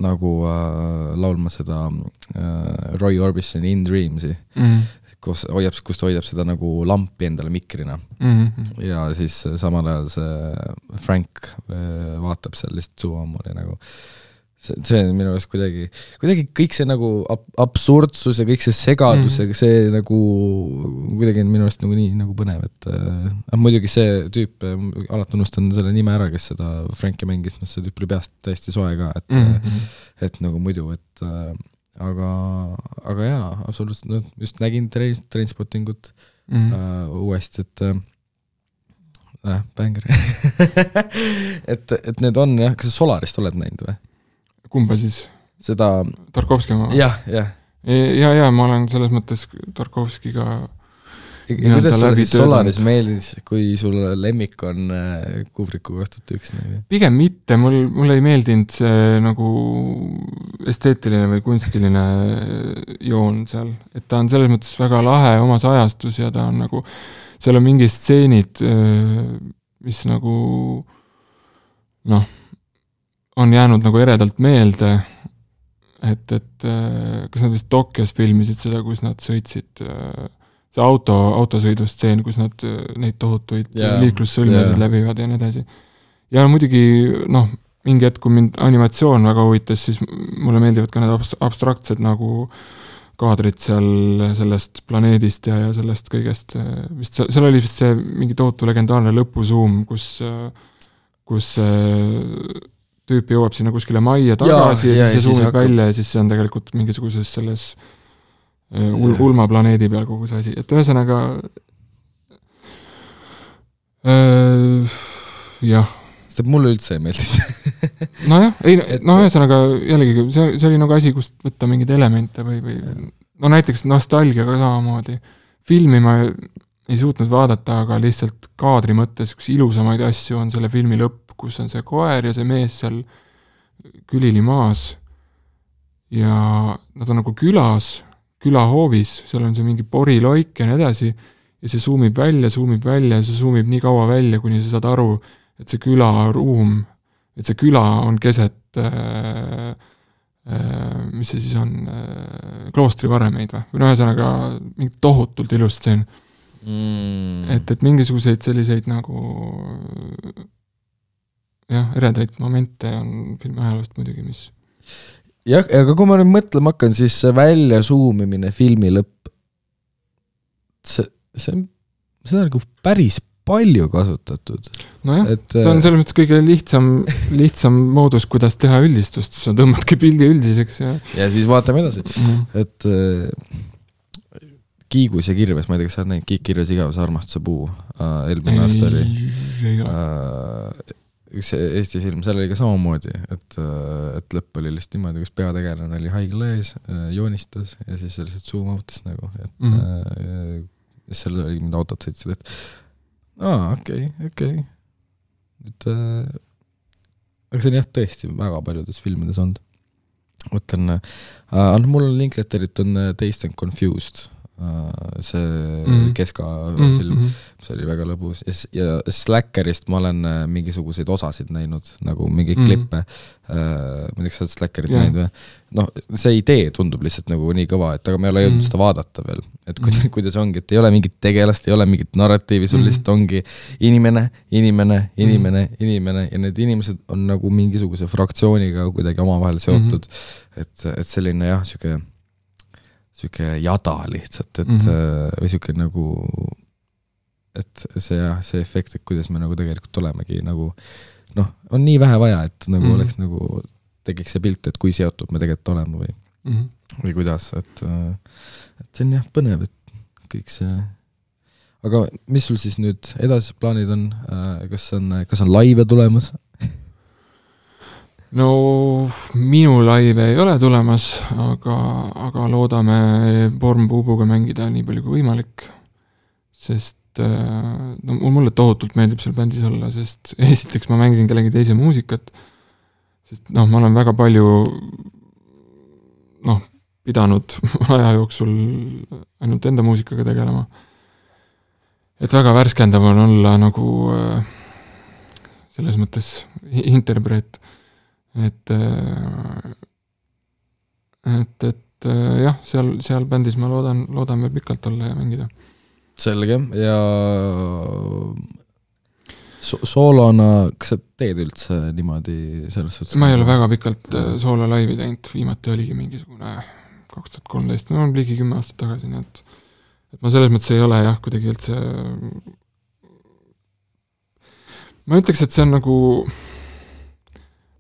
nagu äh, laulma seda äh, Roy Orbisoni In Dreams'i, Mhm. kus hoiab, kus ta hoiab seda nagu lampi endale mikrina Mhm. ja siis samal ajal see Frank äh, vaatab seal lihtsalt suvammoodi nagu see, see on minu arust kuidagi, kuidagi kõik see nagu ab-, absurdsus ja kõik see segadus ja see nagu kuidagi on minu arust nagu nii nagu põnev, et äh, muidugi see tüüp, alati unustan selle nime ära, kes seda Franki mängis, noh see tüüp oli peast täiesti soe ka, et mm, Mhm. -hmm. et nagu muidu, et äh, aga, aga jaa, absoluutselt, noh just nägin Train, Trainspottingut Mhm. äh, uuesti, et äh, äh, bänger et, et need on jah, kas sa Solarist oled näinud või? Kumba siis? seda, Tarkovski oma? jah, jah. ja, ja ma olen selles mõttes Tarkovskiga Nii-öelda kuidas sulle siis Solaris meeldis, kui sul lemmik on äh, Kubriku kaks tuhat üks näide? pigem mitte, mul, mulle ei meeldinud see nagu esteetiline või kunstiline joon seal, et ta on selles mõttes väga lahe omas ajastus ja ta on nagu, seal on mingid stseenid, mis nagu noh, on jäänud nagu eredalt meelde, et, et äh, kas nad vist Tokyos filmisid seda, kus nad sõitsid äh, see auto, autosõidustseen, kus nad äh, neid tohutuid yeah, liiklussõlmesid yeah. läbivad ja nii edasi. ja muidugi noh, mingi hetk, kui mind animatsioon väga huvitas, siis mulle meeldivad ka need abs- abstraktsed nagu kaadrid seal sellest planeedist ja, ja sellest kõigest, vist seal, oli vist see mingi tohutu legendaarne lõpusuum, kus, kus tüüp jõuab sinna kuskile majja tagasi ja, ja, ja- siis see hakkab- välja ja siis see on tegelikult mingisuguses selles äh, ul-, ulmaplaneedi peal kogu see asi, et ühesõnaga äh, jah, sest et mulle üldse ei meeldinud. nojah, ei Et- noh, ühesõnaga jällegi see, see oli nagu asi, kust võtta mingeid elemente või, või no näiteks nostalgiaga samamoodi. filmi ma ei suutnud vaadata, aga lihtsalt kaadri mõttes üks ilusamaid asju on selle filmi lõpp, kus on see koer ja see mees seal külili maas. ja nad on nagu külas, külahoovis, seal on see mingi poriloik ja nii edasi. ja see suumib välja, suumib välja ja see suumib nii kaua välja, kuni sa saad aru, et see külaruum et see küla on keset äh, äh, mis see siis on äh,, kloostrivaremeid või, või no ühesõnaga mingi tohutult ilus stseen Mm. et, et mingisuguseid selliseid nagu jah, eredaid momente on filmi ajaloost muidugi, mis jah, aga kui ma nüüd mõtlema hakkan, siis see väljasuumimine filmi lõpp, see, see on, seda on nagu päris palju kasutatud, nojah, ta on selles mõttes kõige lihtsam, lihtsam moodus, kuidas teha üldistust, sa tõmbadki pildi üldiseks ja ja siis vaatame edasi, mm. et äh, Kiigus ja kirves, ma ei tea, kas sa oled näinud Kiik, kirves, igavese armastuse puu äh,, eelmine aasta oli ei ole, äh, üks Eesti film, seal oli ka samamoodi, et, et lõpp oli lihtsalt niimoodi, kus peategelane oli haigla ees, joonistas ja siis lihtsalt zoom out'is nagu, et mm. -hmm. ja seal oli mingid autod sõitsid, et aa, okei okay,, okei okay.. et äh, aga see on jah, tõesti väga paljudes filmides olnud. mõtlen äh,, noh mul on Linklaterit on äh, Dazed and Confused äh,, see mm Mhm. -hmm. keska mm mm. -hmm. film -hmm. see oli väga lõbus ja, ja Slackerist ma olen äh, mingisuguseid osasid näinud, nagu mingeid Mhm. mm. klippe äh,. ma ei tea, kas sa oled Slackerit yeah. näinud või? noh, see idee tundub lihtsalt nagu nii kõva, et aga ma ei ole jõudnud Mhm. mm. seda vaadata veel. et kuidas Mhm. mm., kuidas ongi, et ei ole mingit tegelast, ei ole mingit narratiivi, sul Mhm. mm. lihtsalt ongi inimene, inimene, inimene mm., inimene ja need inimesed on nagu mingisuguse fraktsiooniga kuidagi omavahel seotud mm. -hmm. et, et selline jah, sihuke, sihuke jada lihtsalt, et mm. -hmm. või sihuke nagu et see jah, see efekt, et kuidas me nagu tegelikult olemegi nagu noh, on nii vähe vaja, et nagu mm. -hmm. oleks nagu, tekiks see pilt, et kui seotud me tegelikult oleme või, Mm -hmm. või kuidas, et et see on jah põnev, et kõik see aga mis sul siis nüüd edasised plaanid on, kas on, kas on laive tulemas? No minu laive ei ole tulemas, aga, aga loodame Born Bubuga mängida nii palju kui võimalik. sest et no mulle tohutult meeldib seal bändis olla, sest esiteks ma mängin kellegi teise muusikat, sest noh, ma olen väga palju noh, pidanud aja jooksul ainult enda muusikaga tegelema. et väga värskendav on olla nagu äh, selles mõttes interpreet, et äh, et, et äh, jah, seal, seal bändis ma loodan, veel pikalt olla ja mängida. selge ja so soolona, kas sa teed üldse niimoodi selles suhtes? ma ei ole väga pikalt soolo laivi teinud, viimati oligi mingisugune kaks tuhat kolmteist, no ligi kümme aastat tagasi, nii et et ma selles mõttes ei ole jah, kuidagi üldse ma ütleks, et see on nagu,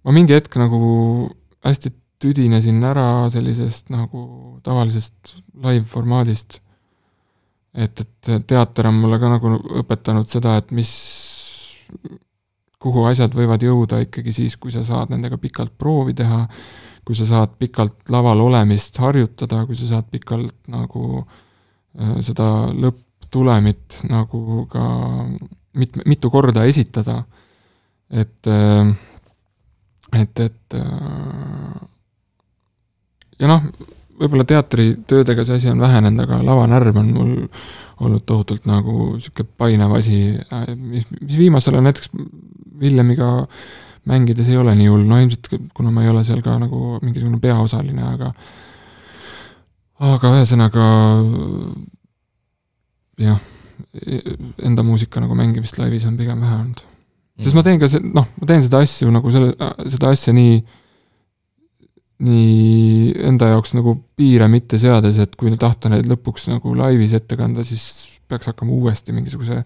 ma mingi hetk nagu hästi tüdinesin ära sellisest nagu tavalisest live-formaadist, et, et teater on mulle ka nagu õpetanud seda, et mis, kuhu asjad võivad jõuda ikkagi siis, kui sa saad nendega pikalt proovi teha, kui sa saad pikalt laval olemist harjutada, kui sa saad pikalt nagu äh, seda lõpptulemit nagu ka mit-, mitu korda esitada, et, äh, et, et äh, ja noh, võib-olla teatritöödega see asi on vähenenud, aga lavanärv on mul olnud tohutult nagu niisugune painev asi, mis, mis viimasel ajal näiteks Villemiga äh, mängides ei ole nii hull, no ilmselt kuna ma ei ole seal ka nagu mingisugune peaosaline, aga aga ühesõnaga jah, enda muusika nagu mängimist laivis on pigem vähe olnud. Sest ma teen ka see, noh, ma teen seda asju nagu selle, seda asja nii, nii enda jaoks nagu piire mitte seades, et kui tahta neid lõpuks nagu laivis ette kanda, siis peaks hakkama uuesti mingisuguse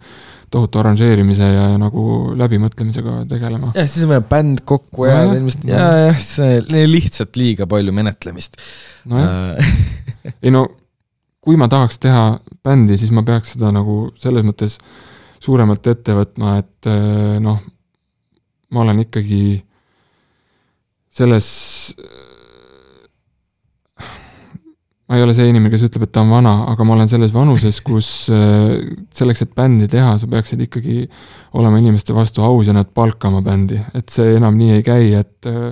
tohutu arranžeerimise ja, ja nagu läbimõtlemisega tegelema. jah, siis on vaja bänd kokku ja ilmselt ja, jah, see lihtsalt liiga palju menetlemist. nojah, äh. ei no kui ma tahaks teha bändi, siis ma peaks seda nagu selles mõttes suuremalt ette võtma, et äh, noh, ma olen ikkagi selles ma ei ole see inimene, kes ütleb, et ta on vana, aga ma olen selles vanuses, kus äh, selleks, et bändi teha, sa peaksid ikkagi olema inimeste vastu aus ja nad palkama bändi, et see enam nii ei käi, et äh,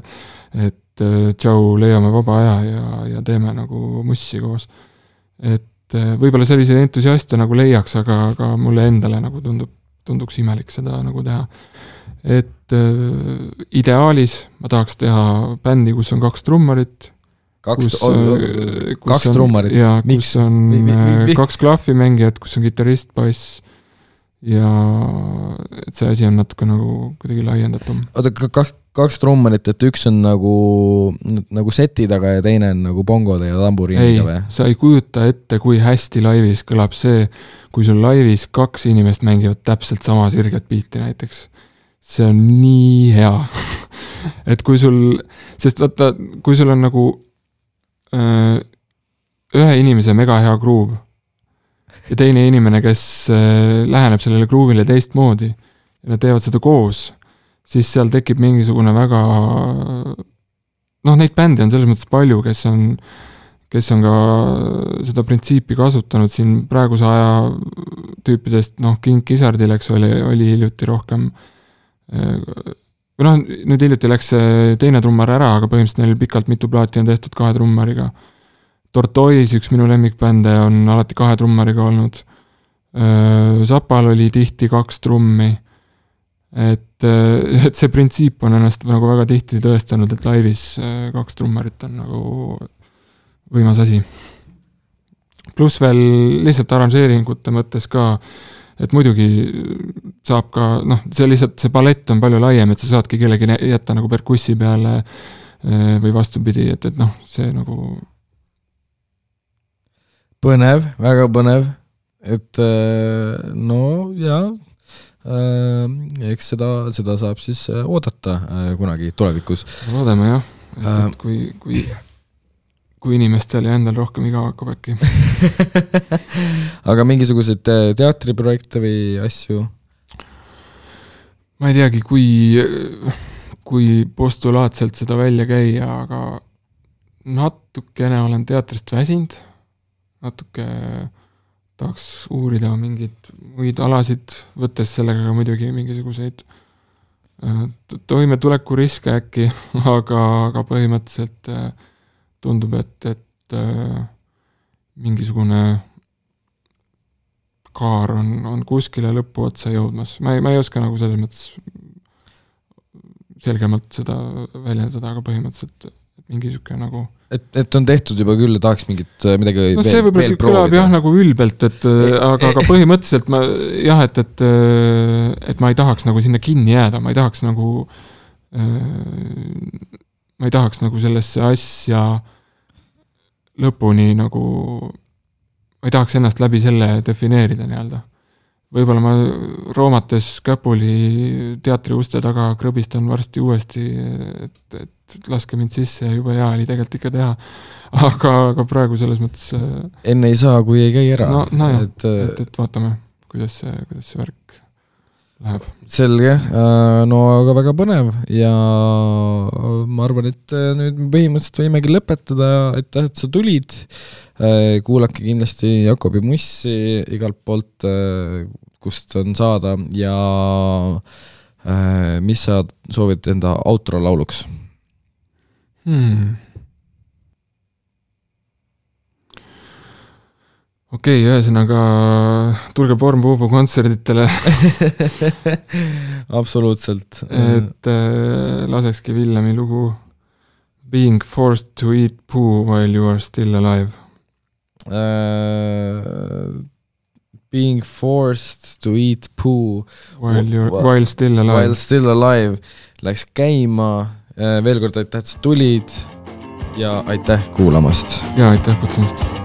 et tšau, leiame vaba aja ja, ja teeme nagu mussi koos. et võib-olla selliseid entusiaste nagu leiaks, aga, aga mulle endale nagu tundub, tunduks imelik seda nagu teha. et äh, ideaalis ma tahaks teha bändi, kus on kaks trummarit kaks, kaks trummarit. jaa, kus on mi, mi, mi, kaks klahvimängijat, kus on kitarrist, bass ja et see asi on natuke nagu kuidagi laiendatum. oota, kaks, kaks trummarit, et üks on nagu, nagu seti taga ja teine on nagu bongode ja tamburiiniga või? sa ei kujuta ette, kui hästi laivis kõlab see, kui sul laivis kaks inimest mängivad täpselt sama sirget biiti näiteks. see on nii hea et kui sul, sest vaata, kui sul on nagu Äh, ühe inimese mega hea gruuv ja teine inimene, kes äh, läheneb sellele gruuvile teistmoodi ja nad teevad seda koos, siis seal tekib mingisugune väga noh, neid bände on selles mõttes palju, kes on, kes on ka seda printsiipi kasutanud siin praeguse aja tüüpidest, noh, King Gizzardil, eks oli, oli hiljuti rohkem või noh, nüüd hiljuti läks see teine trummar ära, aga põhimõtteliselt neil pikalt mitu plaati on tehtud kahe trummariga. Tortoise, üks minu lemmikbände, on alati kahe trummariga olnud. Zapal oli tihti kaks trummi. Et, et see printsiip on ennast nagu väga tihti tõestanud, et laivis kaks trummarit on nagu võimas asi. pluss veel lihtsalt arranžeeringute mõttes ka äh, et muidugi saab ka noh, see lihtsalt, see palett on palju laiem, et sa saadki kellegi jätta nagu perkussi peale eh, või vastupidi, et, et noh, see nagu. põnev, väga põnev, et no jaa, eks seda, seda saab siis oodata kunagi tulevikus. loodame jah, et, kui, kui kui inimestel ja endal rohkem igav hakkab äkki aga mingisuguseid äh, teatriprojekte või asju? ma ei teagi, kui, kui postulaatselt seda välja käia, aga natukene olen teatrist väsinud, natuke tahaks uurida mingeid muid alasid, võttes sellega ka muidugi mingisuguseid äh, toimetulekuriske äkki, aga, aga põhimõtteliselt äh, tundub, et, et äh, mingisugune kaar on, on kuskile lõpuotsa jõudmas, ma ei, ma ei oska nagu selles mõttes selgemalt seda väljendada, aga põhimõtteliselt mingi niisugune nagu et, et on tehtud juba küll ja tahaks mingit äh, midagi no see võib-olla kõlab jah nagu ülbelt, et äh, aga, aga põhimõtteliselt ma jah, et, et äh, et ma ei tahaks nagu sinna kinni jääda, ma ei tahaks nagu ma ei tahaks nagu sellesse asja lõpuni nagu, ma ei tahaks ennast läbi selle defineerida nii-öelda. Võib-olla ma roomates käpuli teatri uste taga krõbistan varsti uuesti, et, et laske mind sisse ja jube hea oli tegelikult ikka teha. aga, aga praegu selles mõttes. Äh, enne ei saa, kui ei käi ära. no, nojah, et, äh, et, et vaatame, kuidas see, kuidas see värk läheb. selge, äh, no aga väga põnev ja ma arvan, et nüüd põhimõtteliselt võimegi lõpetada, aitäh, et sa tulid kuulake kindlasti Jakobi Mussi igalt poolt, kust on saada ja mis sa soovid enda outro lauluks hmm.? okei okay,, ühesõnaga tulge Porn-Puubu kontserditele absoluutselt. et äh, lasekski Villemi lugu Being forced to eat poo while you are still alive uh,. being forced to eat poo while you are, while still alive. While still alive läks käima veel kord aitäh, et sa tulid ja aitäh kuulamast. ja aitäh kutsumast